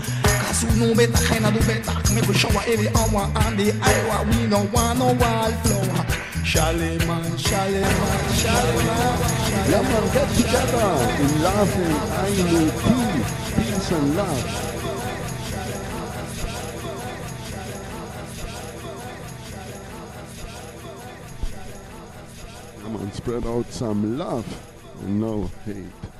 Know better, kinda do better. Make we shower every hour and the hour. We no want no wildflower. Man, Shally man. Yeah, man, get together in laughing. I need peace, peace and love. Come on, spread out some love and no hate.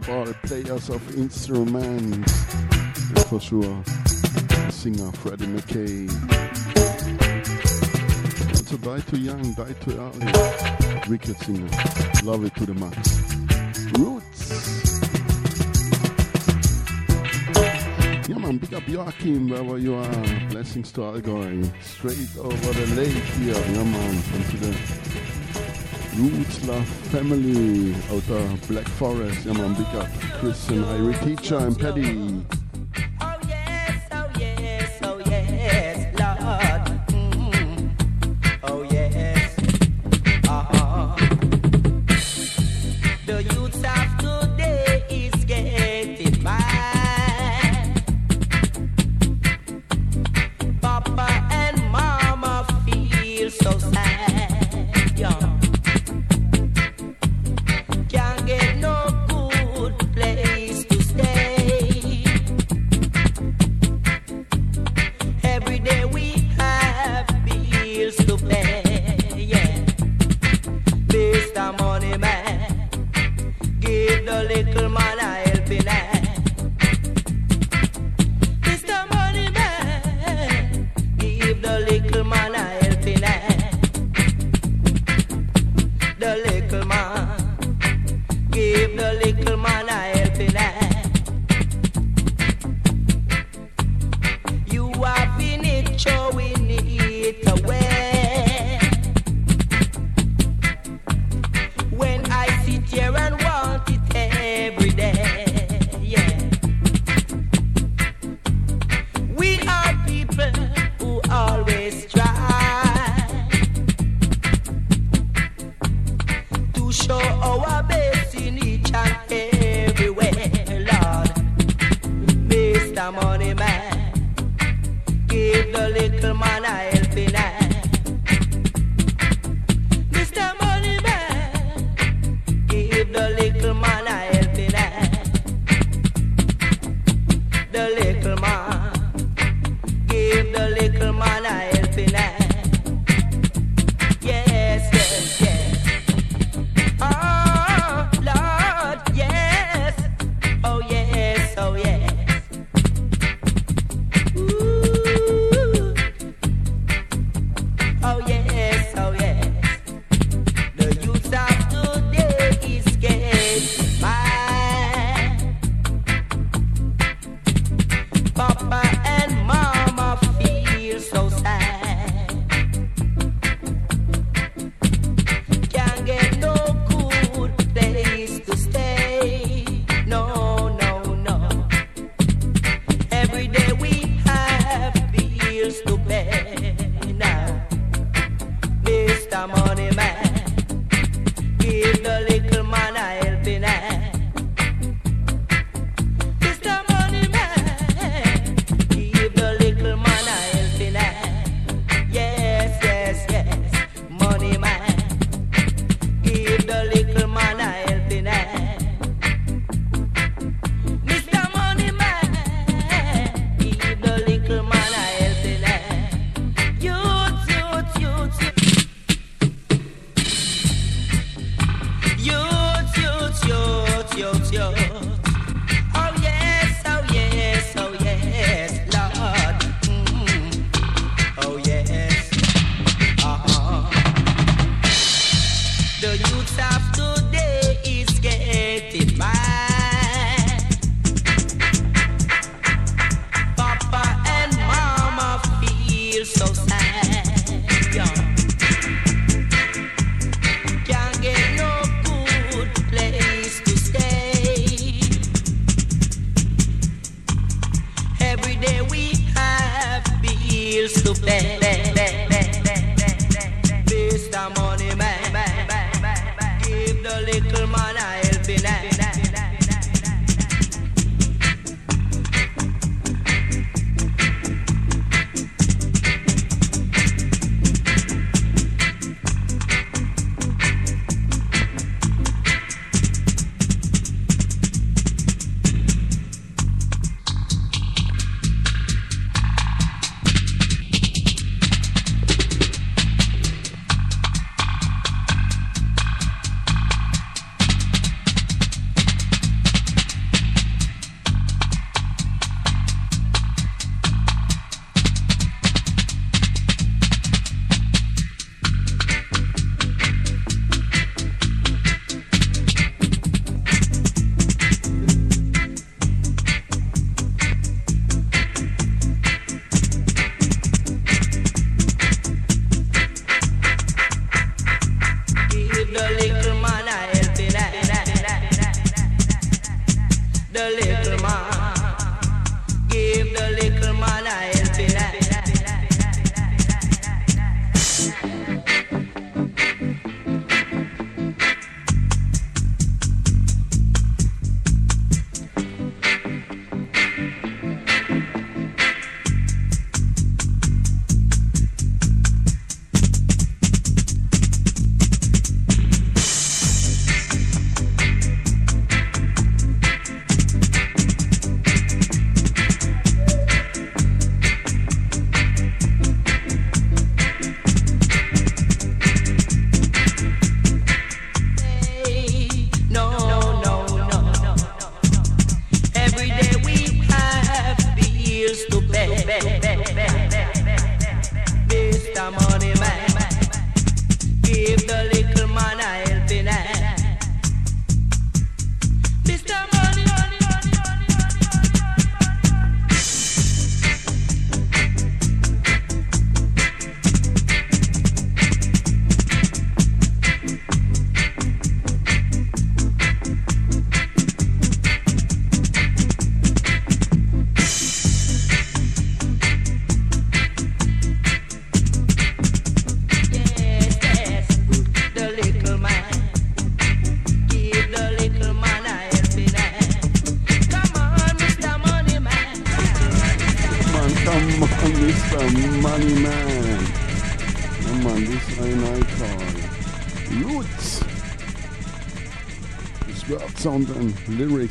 up all the players of instruments. for sure, singer Freddie McKay. Also die too young, die too early. Wicked singer. Love it to the max. Roots. Yeah man, big up Joachim wherever you are. Blessings to Allgäu. Straight over the lake here. Yeah man, into the Roots Love Family out of Black Forest. Ja man, big up Chris and Irie Teacher and Paddy.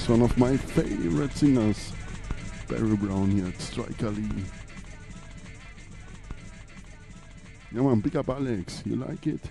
One of my favorite singers, Barry Brown here at Striker Lee. Yeah man, big up Alex, you like it?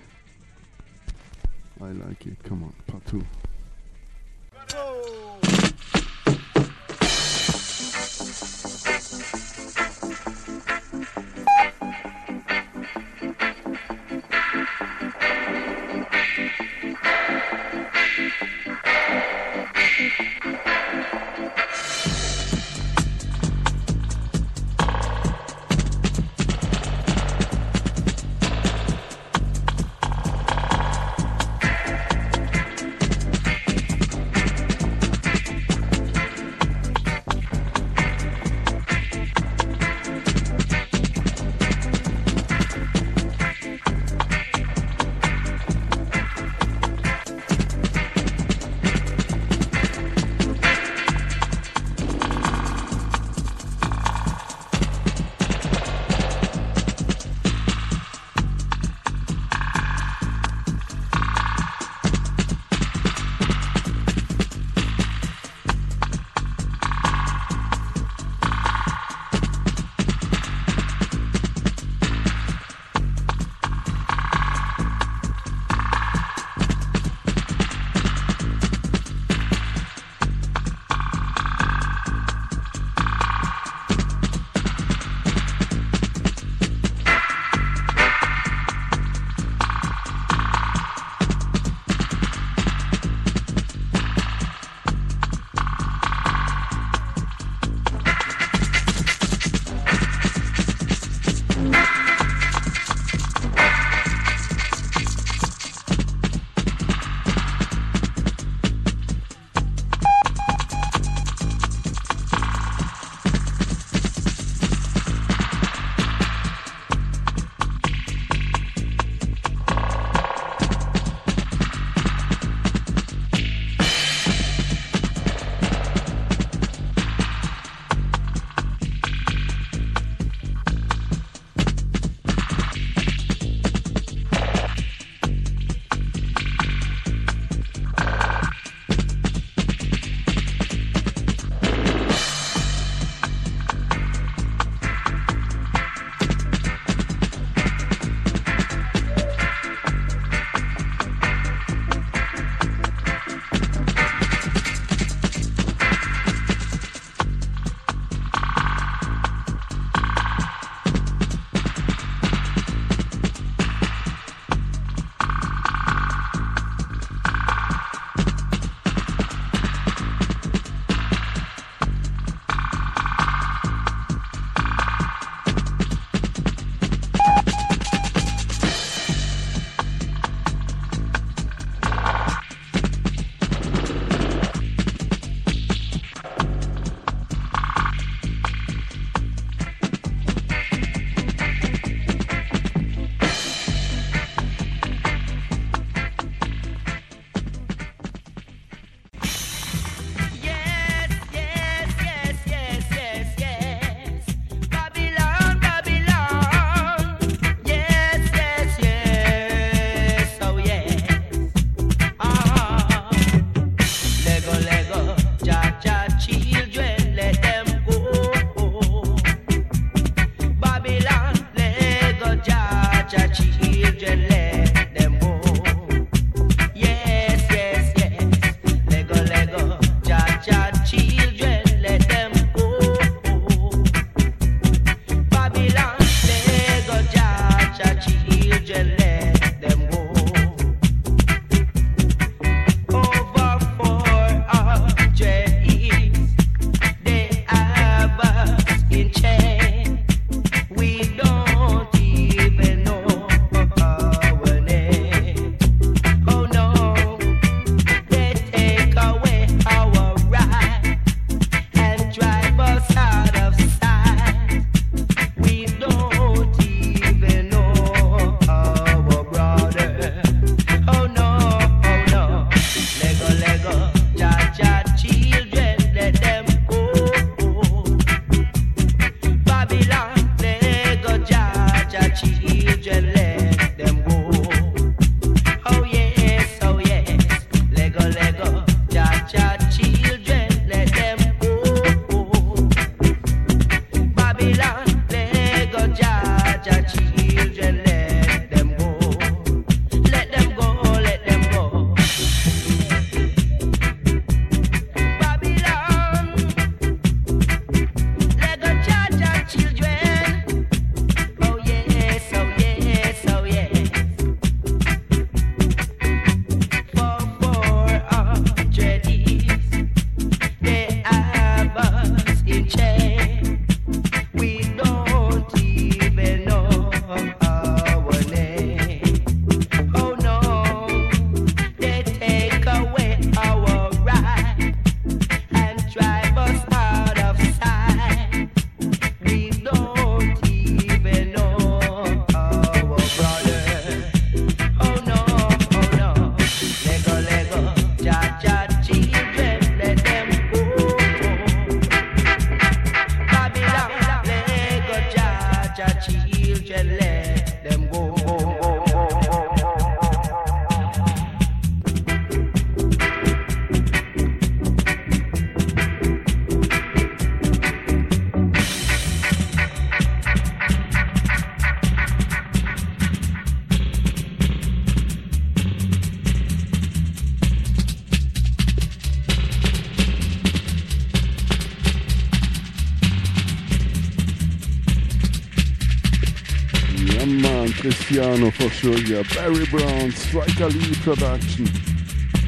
Cristiano for sure here. Barry Brown, Striker Lee production.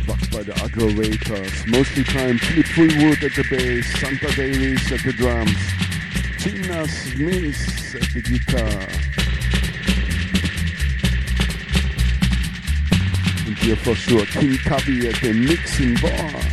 Backed by the Aggravators. Mostly time Philip Fullwood at the bass, Santa Davis at the drums, Chinna Smith at the guitar. And here for sure King Tubby at the mixing bar.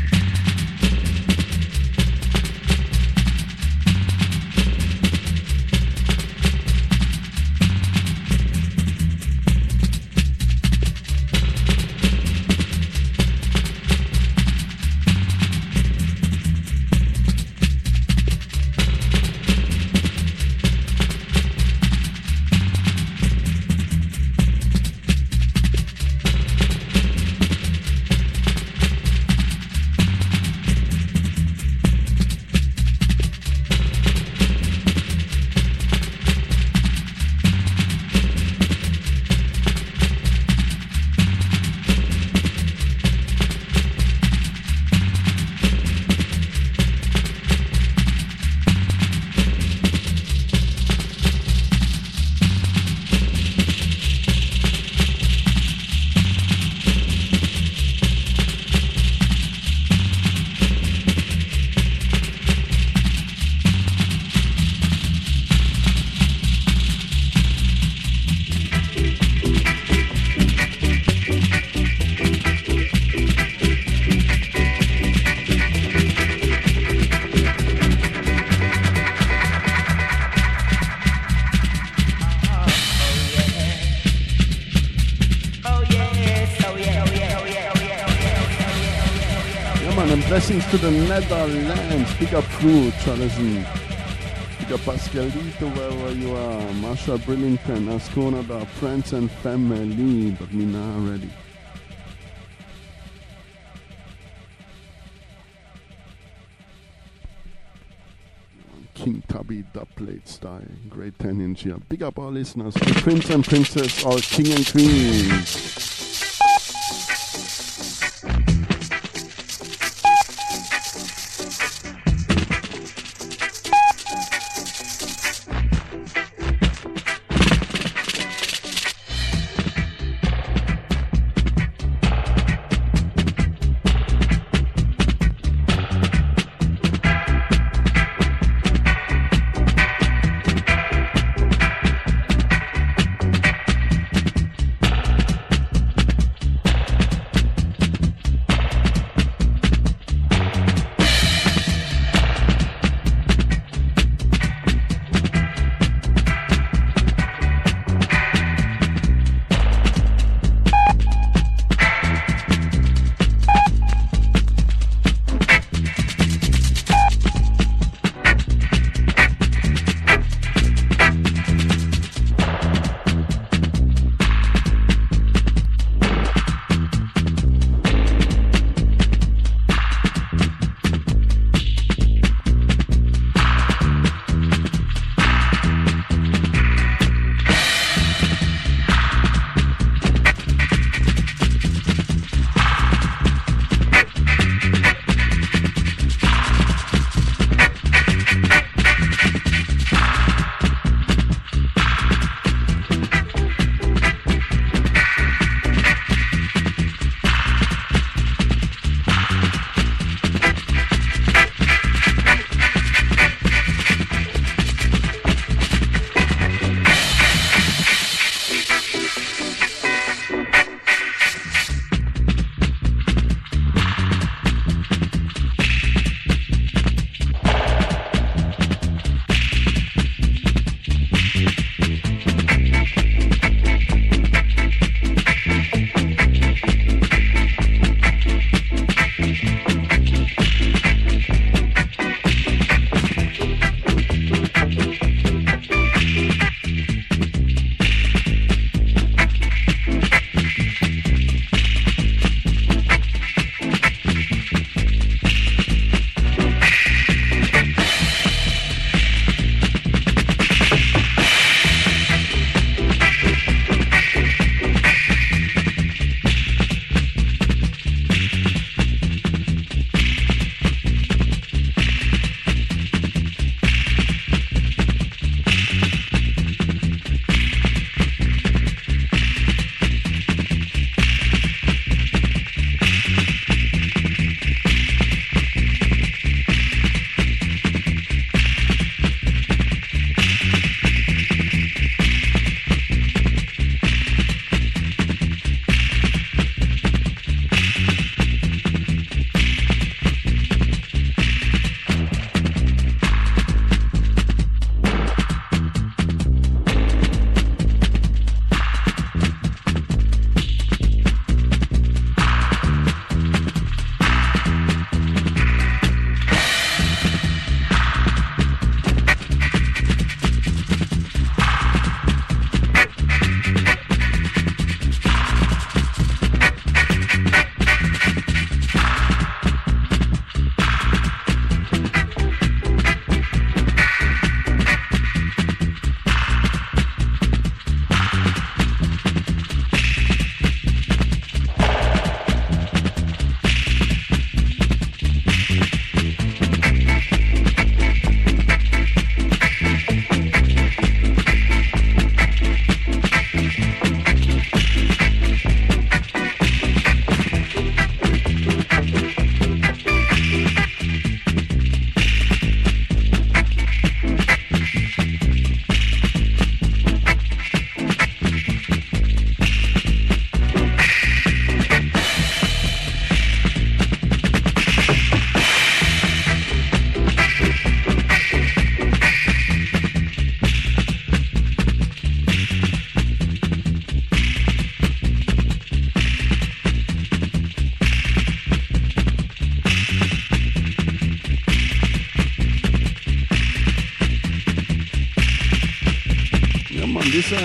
Blessings to the Netherlands. Big up crew, Charleston. Big up Pascalito, wherever you are. Marsha Brillington, Ascona, the friends and family. But me now ready. King Tubby dub plate style. Great 10 inch here. Big up our listeners. The prince and princess, our king and queens.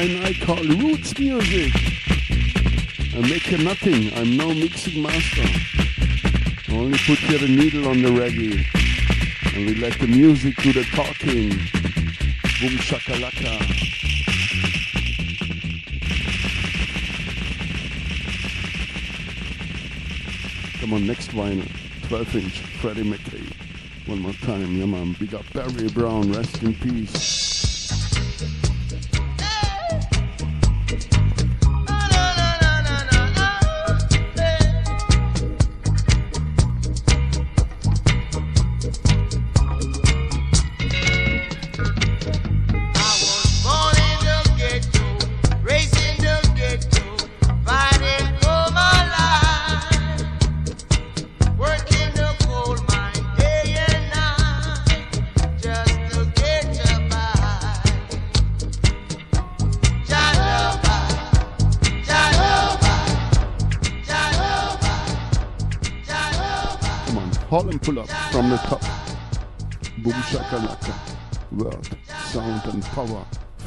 This I, call roots music. I make you nothing. I'm no mixing master. I only put here the needle on the reggae. And we let the music do the talking. Boom shakalaka. Come on, next vinyl. 12 inch, Freddie McKay. One more time, yeah man. Big up Barry Brown, rest in peace.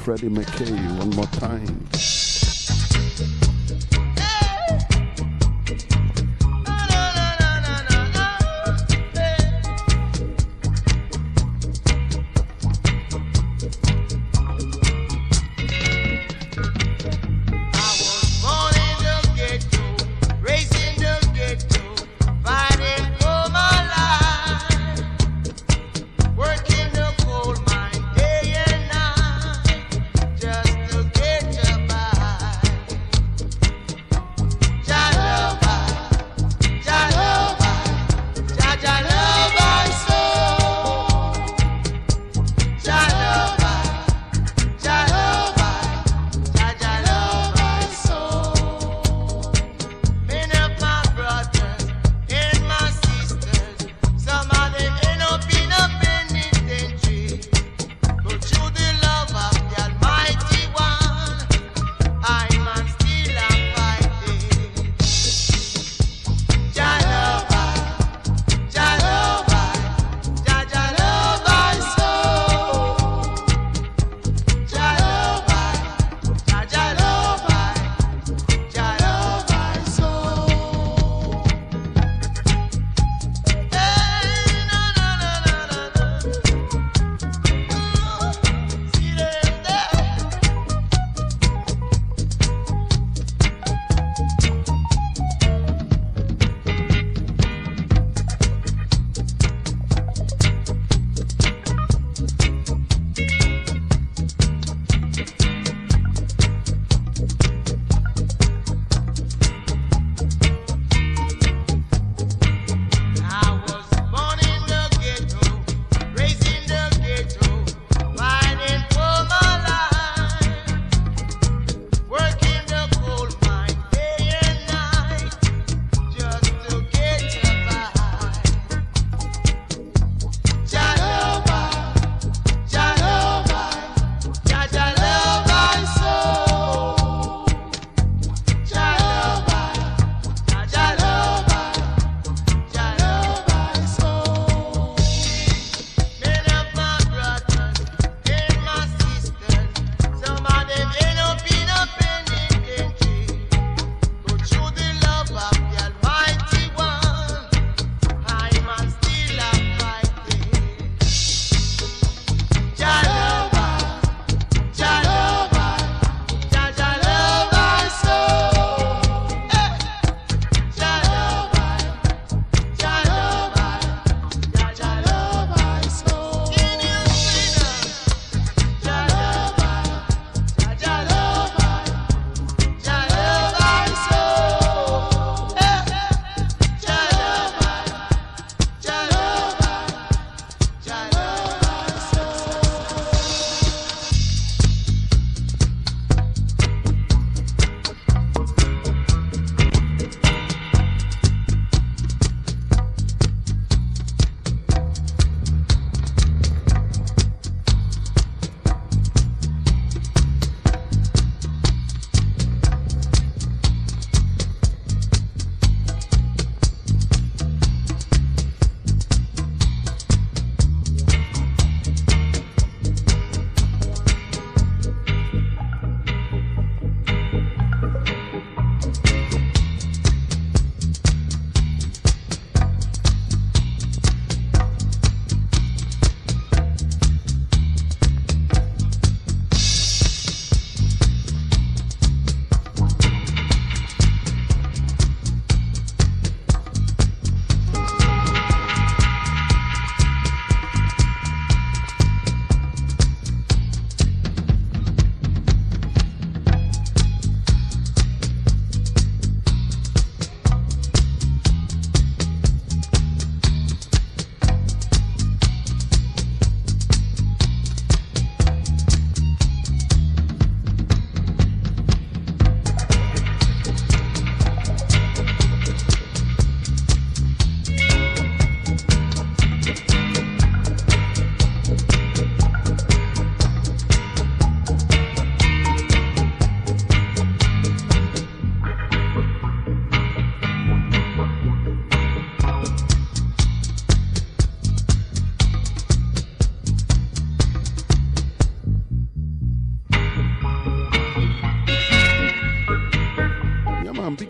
Freddie McKay one more time.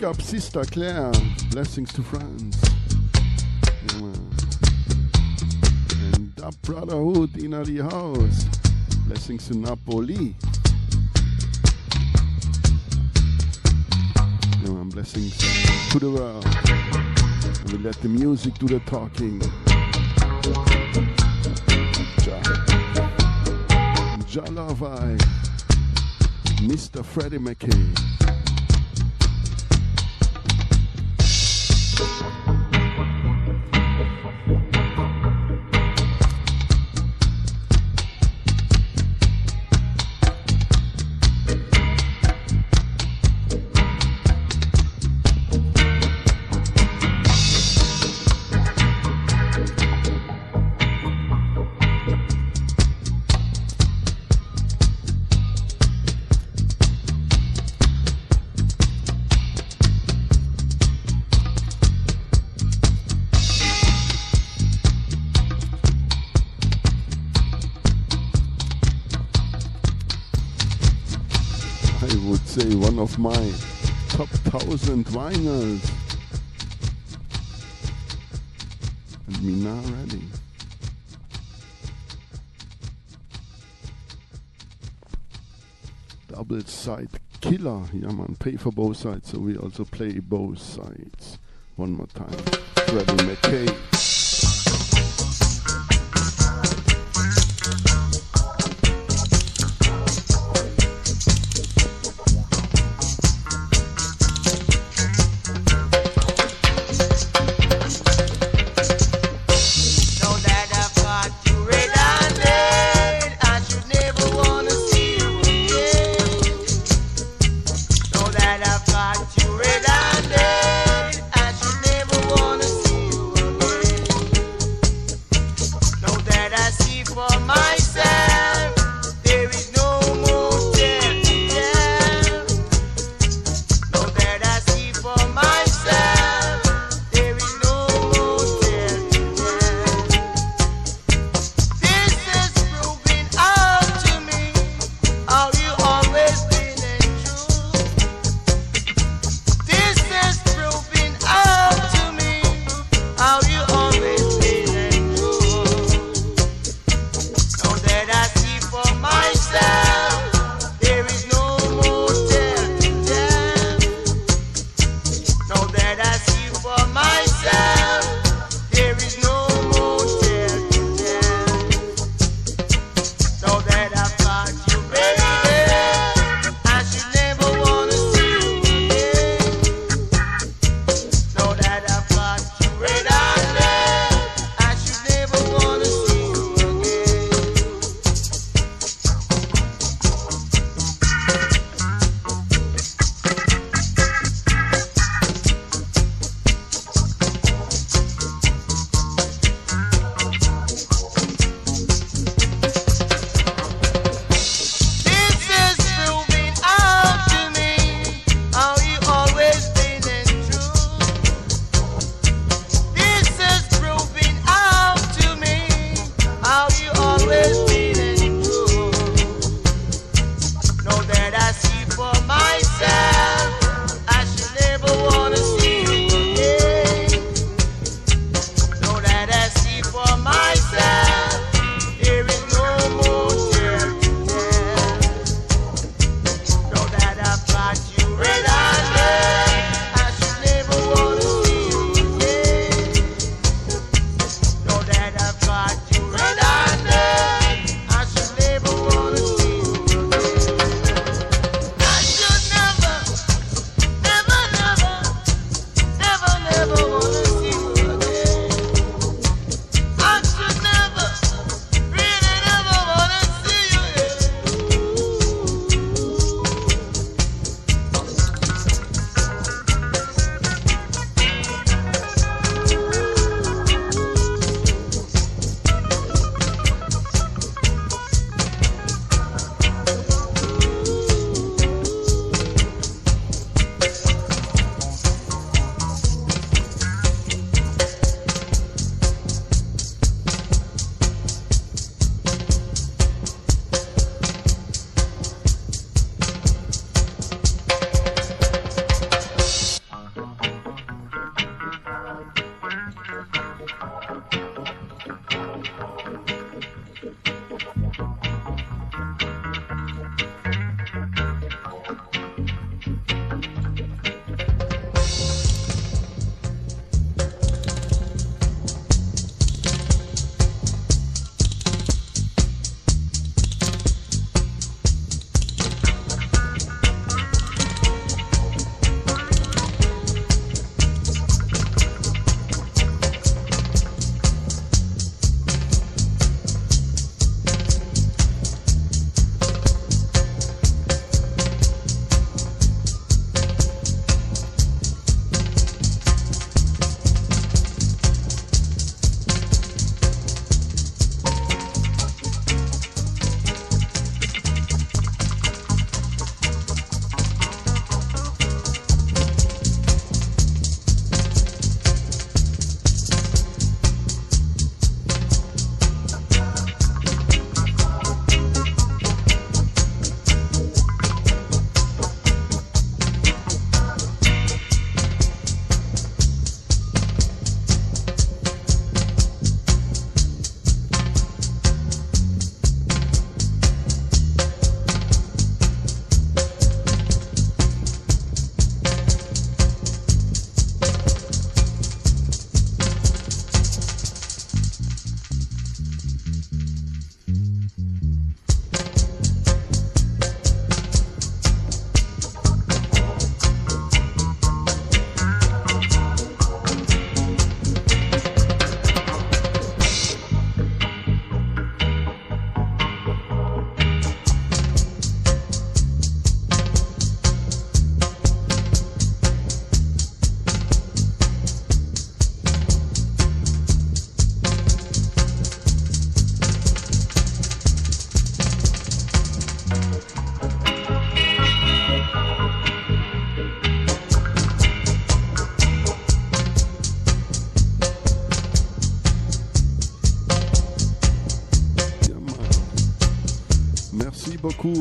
Up Sister Claire. Blessings to France. Yeah. And that brotherhood in the house. Blessings to Napoli. Yeah. Blessings to the world. And we let the music do the talking. Jalavai, Mr. Freddie McKay. Vinyls. And me now ready. Double side killer. Yeah man, pay for both sides, so we also play both sides. One more time. Freddie McKay.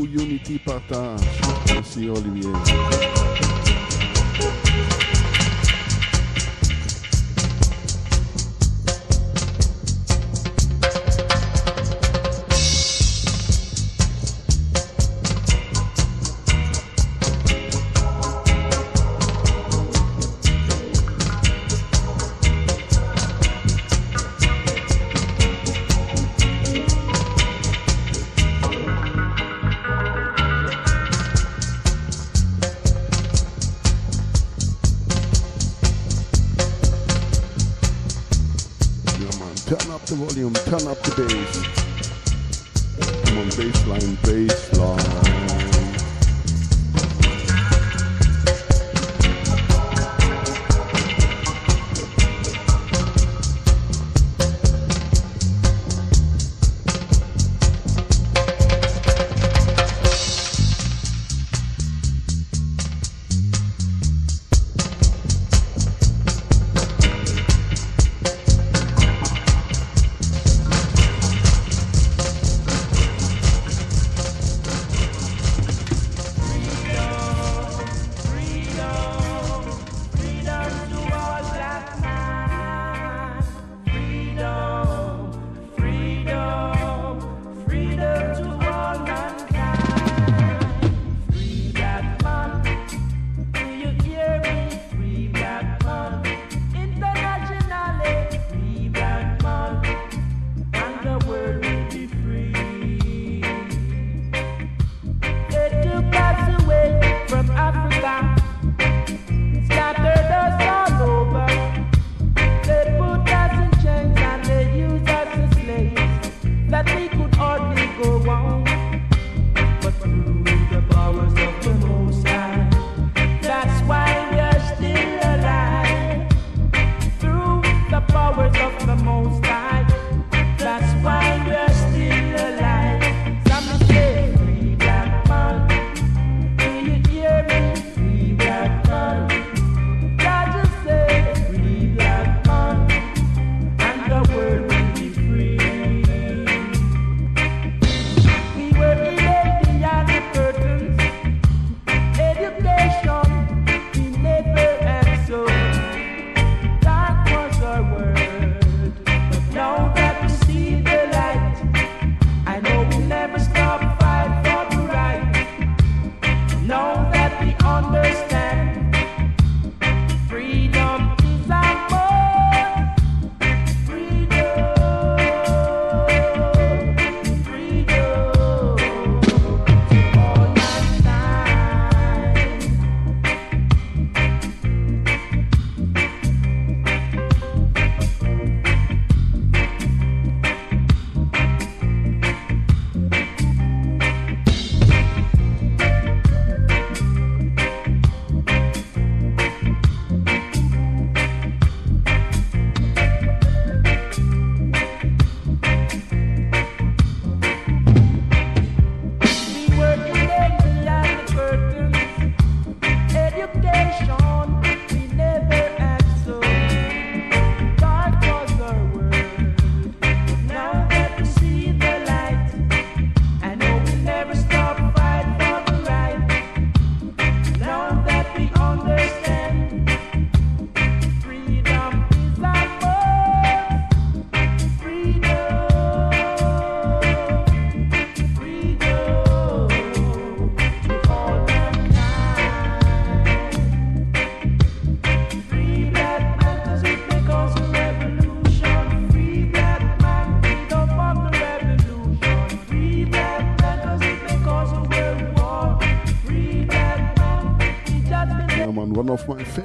Unity Partage. Merci, Olivier. turn up today.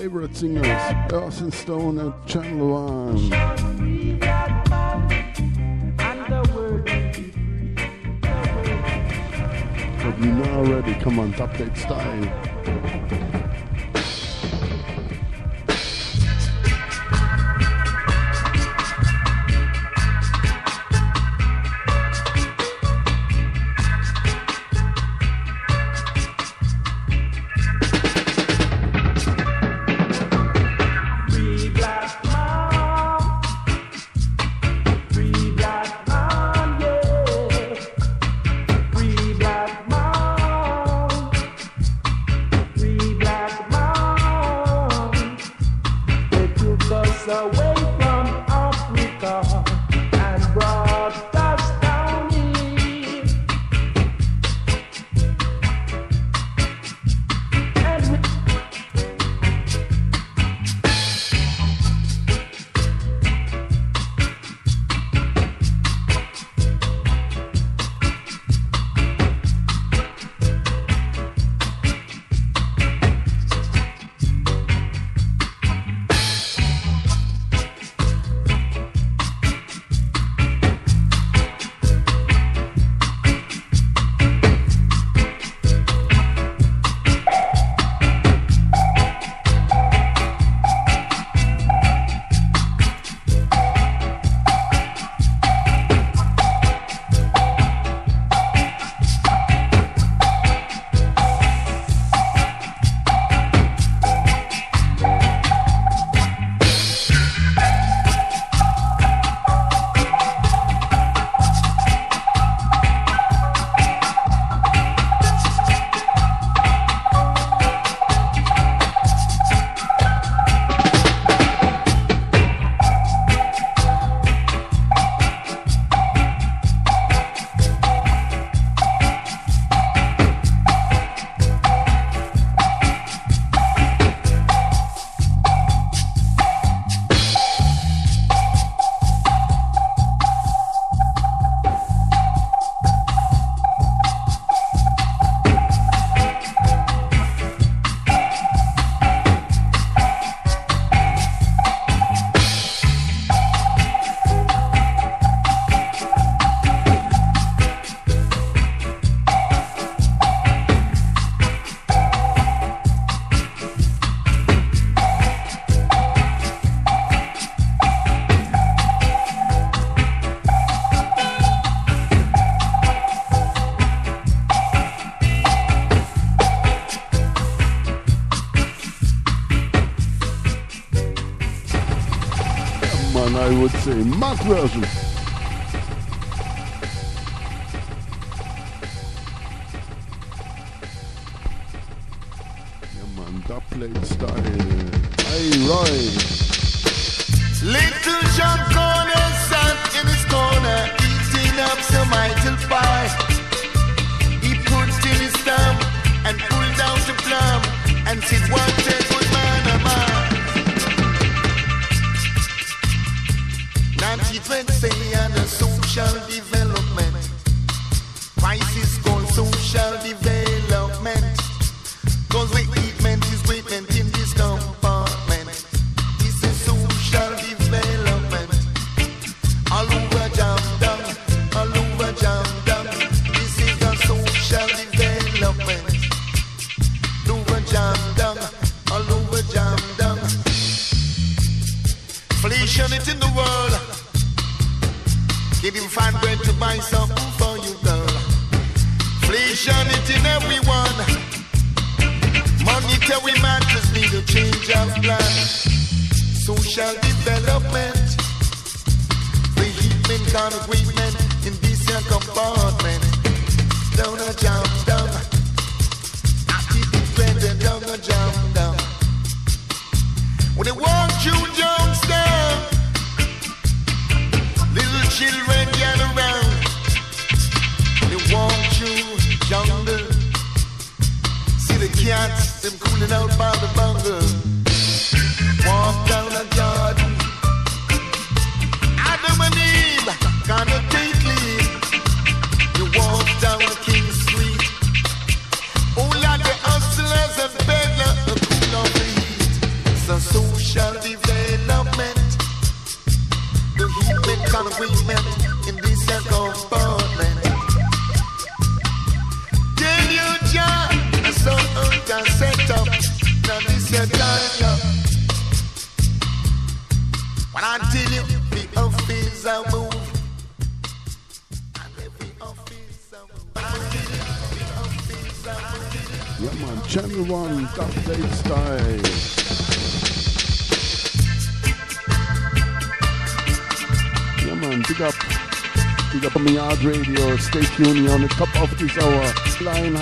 Favorite singers, and Stone and Channel One. But you know already, come on, top that style. nas.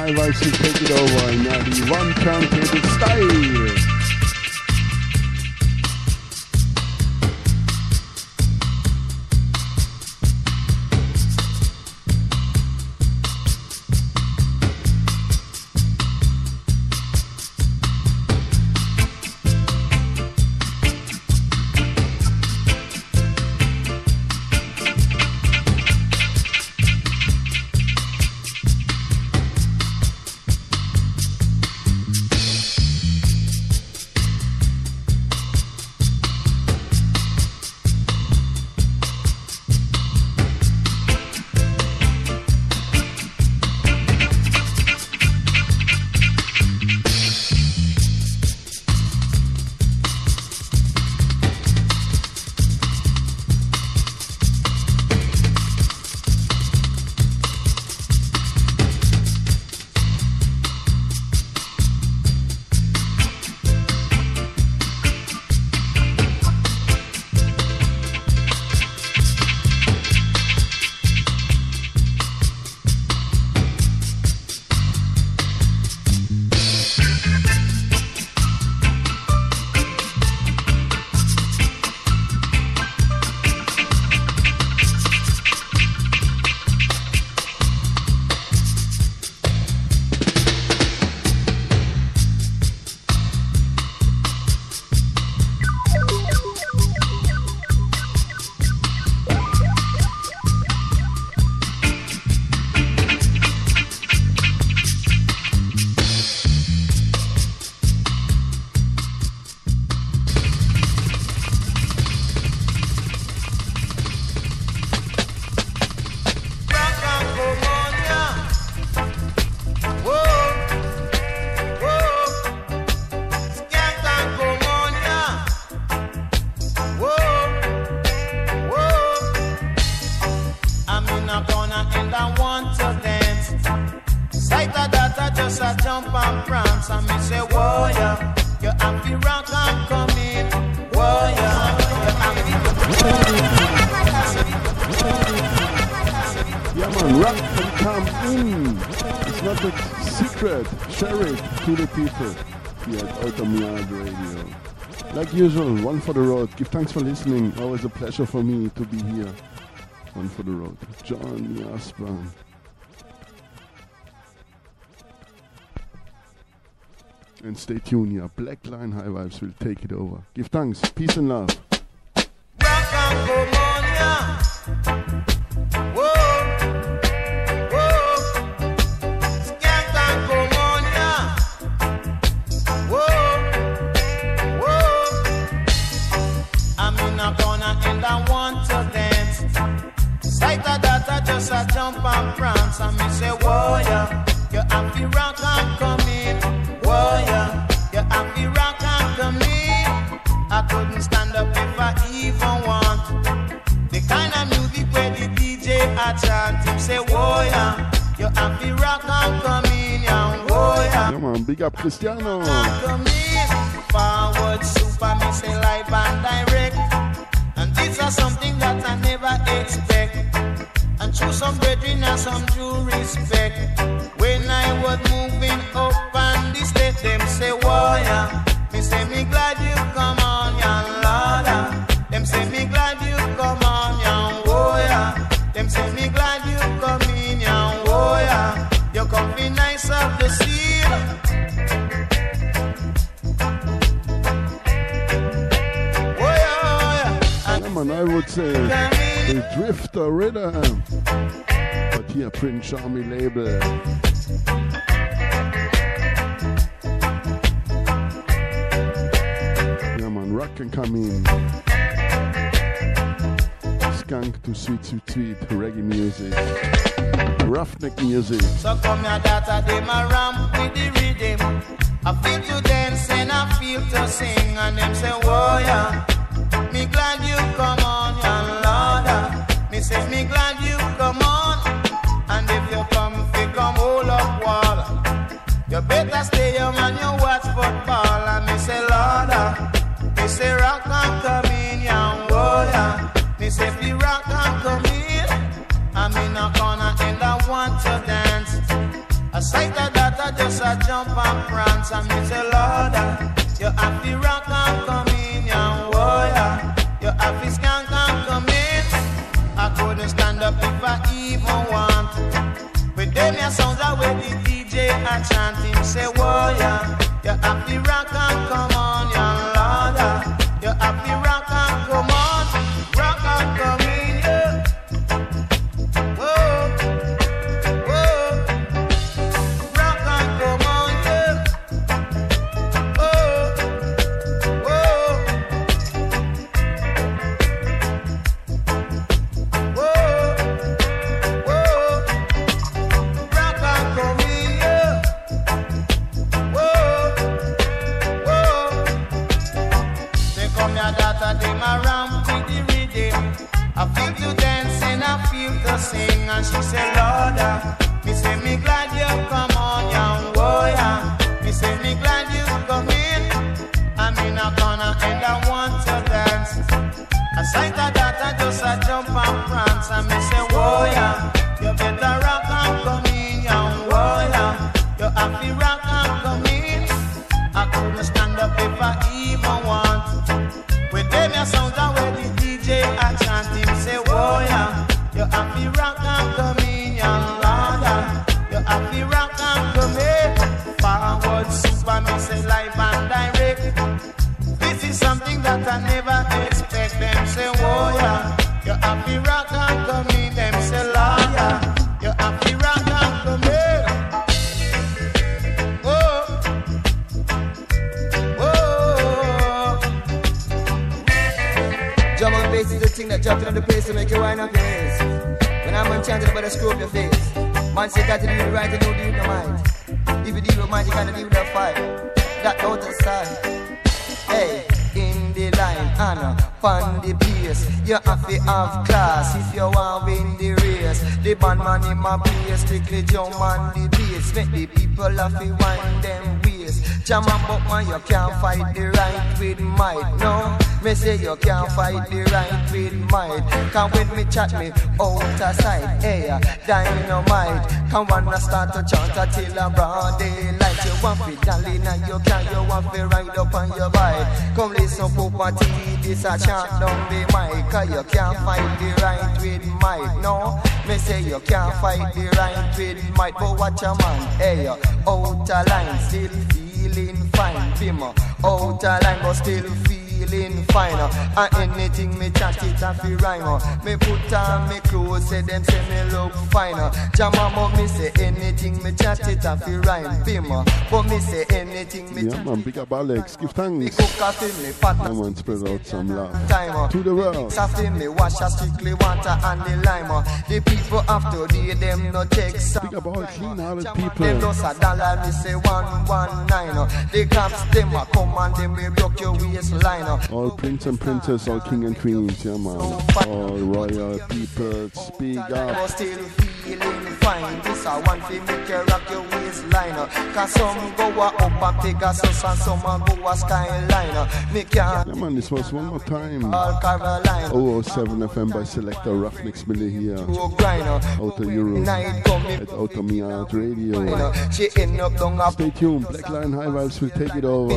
Live Ice is taking over. In the one-time Thanks for listening. Always a pleasure for me to be here on For the Road. John Jasper. And stay tuned here. Black Line High Vibes will take it over. Give thanks. Peace and love. Cristiano. Shami I feel to dance and I feel to sing. And she said, Lord, ah, me say me glad you come on, young boy. Ah. Me say me glad you come in. I'm in a corner and I want to dance. I sight that. man say that you do right and you do the mind. If you deal with mind, you gotta deal with the fight. That out of sight. Hey, in the line, Anna, on the pace. You have to have class if you want to win the race. The bandman in my place, strictly jump on the bass. Make the people have to wind them waist. Jam and buck man, you can't fight the right with might, no. Me say you can't fight the right with might. Come when me chat me out sight, hey, dynamite. Come wanna start to chant until a broad daylight. You want fi darling and you can, you want fi ride up on your bike. Come listen, Papa T, this a chant down the mic. Cause you can't fight the right with might, no. Me say you can't fight the right with might, but watch a man, hey, out a line, still feeling fine. Bimmer, out a line, but still feel feeling fine. Uh, and anything me chat it a fi rhyme. Uh. Me put on me clothes, say them say me look fine. Uh. Jama me say anything me chat it a fi rhyme. Bim, uh. but me say anything me Yeah man, big up Alex, give thanks. Me cook a fi me pot. Yeah man, spread out some love. Time, uh. To the world. Mix a fi me wash a strictly water and the lime. Uh. The people after the them no take some. Big up all clean hearted people. Them just a dollar, me say one one nine. The cops them a come and them me block your waistline. All prince and princess, all king and queens, yeah man. All royal people, speak up. Feeling fine. This a one fi make you rock your waistline. Cause some go up a Pegasus and some go a skyline. Me can't. Yeah man, this was one more time. All Caroline. 007 FM by Selector Ruffneck Smille here. Oh out of Europe. At Outta Mi Yard Radio. She end up down a Stay tuned, Black Line High Vibes will take it over.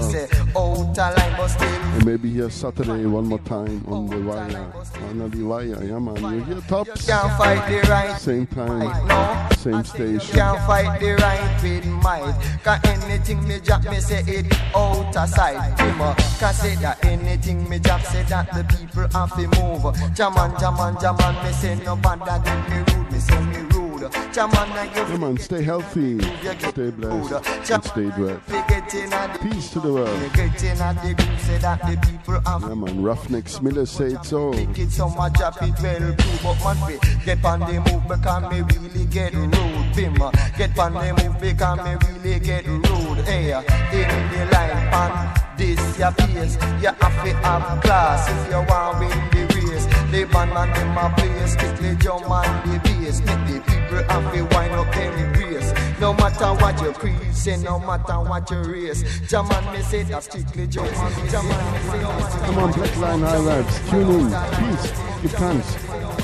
And maybe here Saturday one more time on the wire. On the wire, yeah man. You hear tops? Can't fight the right. Same time, no. same station. Can't fight the right with might. Cause anything me drop, me say it out of sight. Can say that anything me drop, say that the people have to move. Jaman, jaman, jaman, me say no bother than me rude, me say me rude. Yeah, man, stay healthy, stay blessed, and stay blessed. Peace to the world. Yeah, man, Ruffneck Smille say it so. so much drop it well too, but man, get on the move because me really get rude. Bim, get on the move because me really get rude. Hey, in the line, pan this your pace. You have to have class if you want win the race. The band man in my place, strictly jump on the bass. Make the people have to wind up race. No matter what you crease, say no matter what you race. Jaman me say that strictly on the Jaman me say Come on, Black Line High Vibes, tune in, peace, give thanks.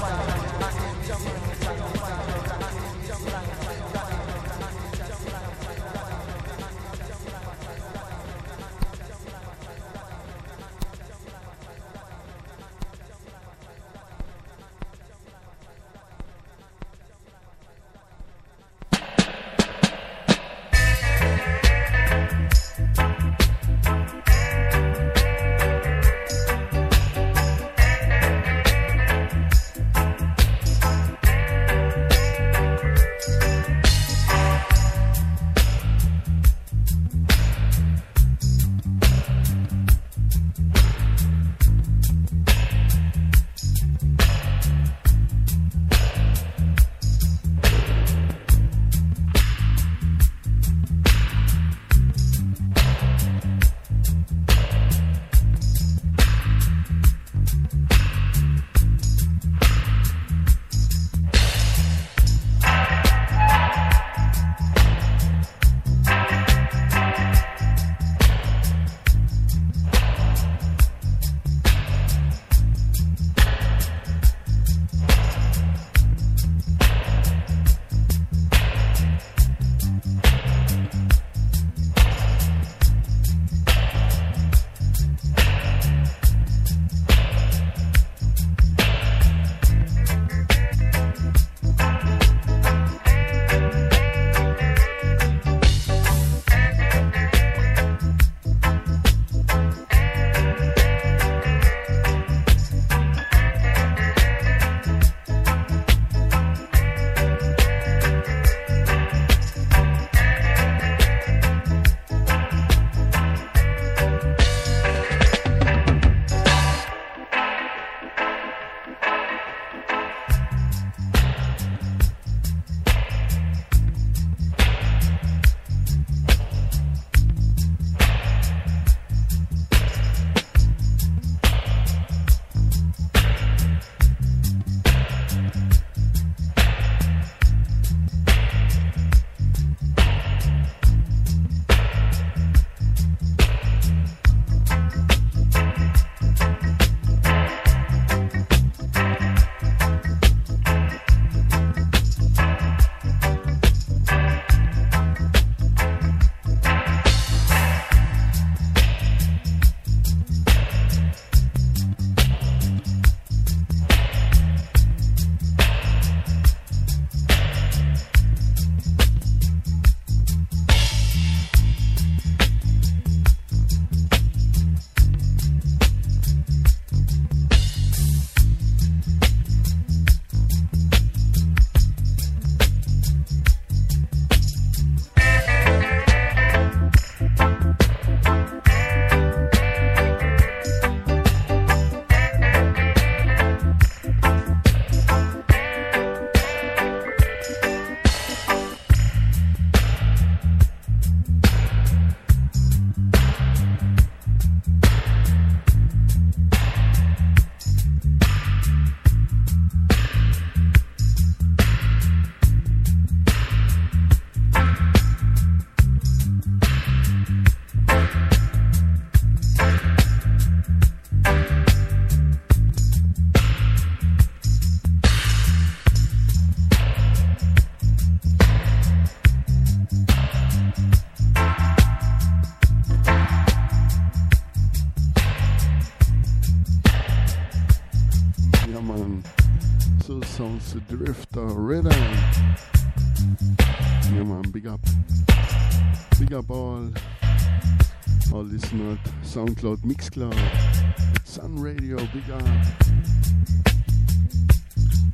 SoundCloud, Mixcloud, Sun Radio, big up.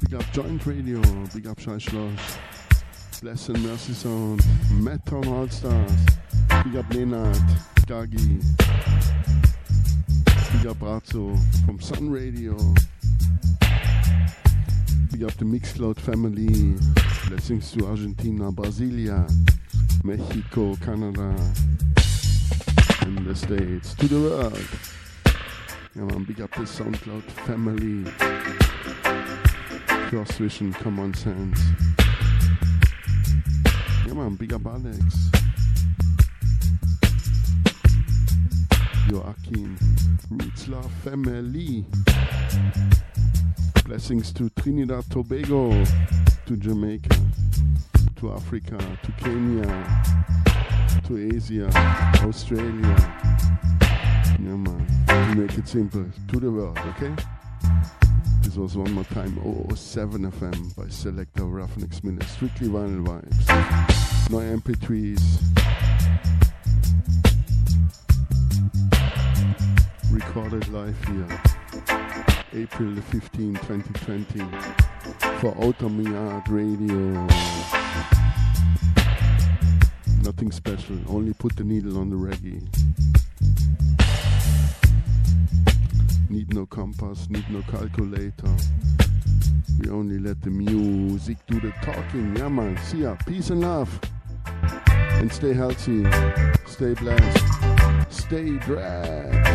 Big up Joint Radio, big up Scheißschloss. Bless and Mercy Sound, Metron All Stars, big up Leonard, Gagi, big up Brazzo from Sun Radio, big up the Mixcloud family, blessings to Argentina, Brasilia, Mexico, Canada, the States, to the world. Yeah man, big up the SoundCloud family. Cross Vision, Common Sense. Yeah man, big up Alex. Joachim, Roots Love Family. Blessings to Trinidad Tobago, to Jamaica, to Africa, to Kenya, to Asia, Australia. Yeah man, to make it simple, to the world, okay? This was one more time 007 FM by Selector Ruffneck Smille. Strictly vinyl vibes. No MP3s. Recorded live here. April the 15, 2020. For Outta Mi Yard Radio. Nothing special. Only put the needle on the reggae. Need no compass, need no calculator. We only let the music do the talking. Yeah, man. See ya. Peace and love. And stay healthy. Stay blessed. Stay dressed.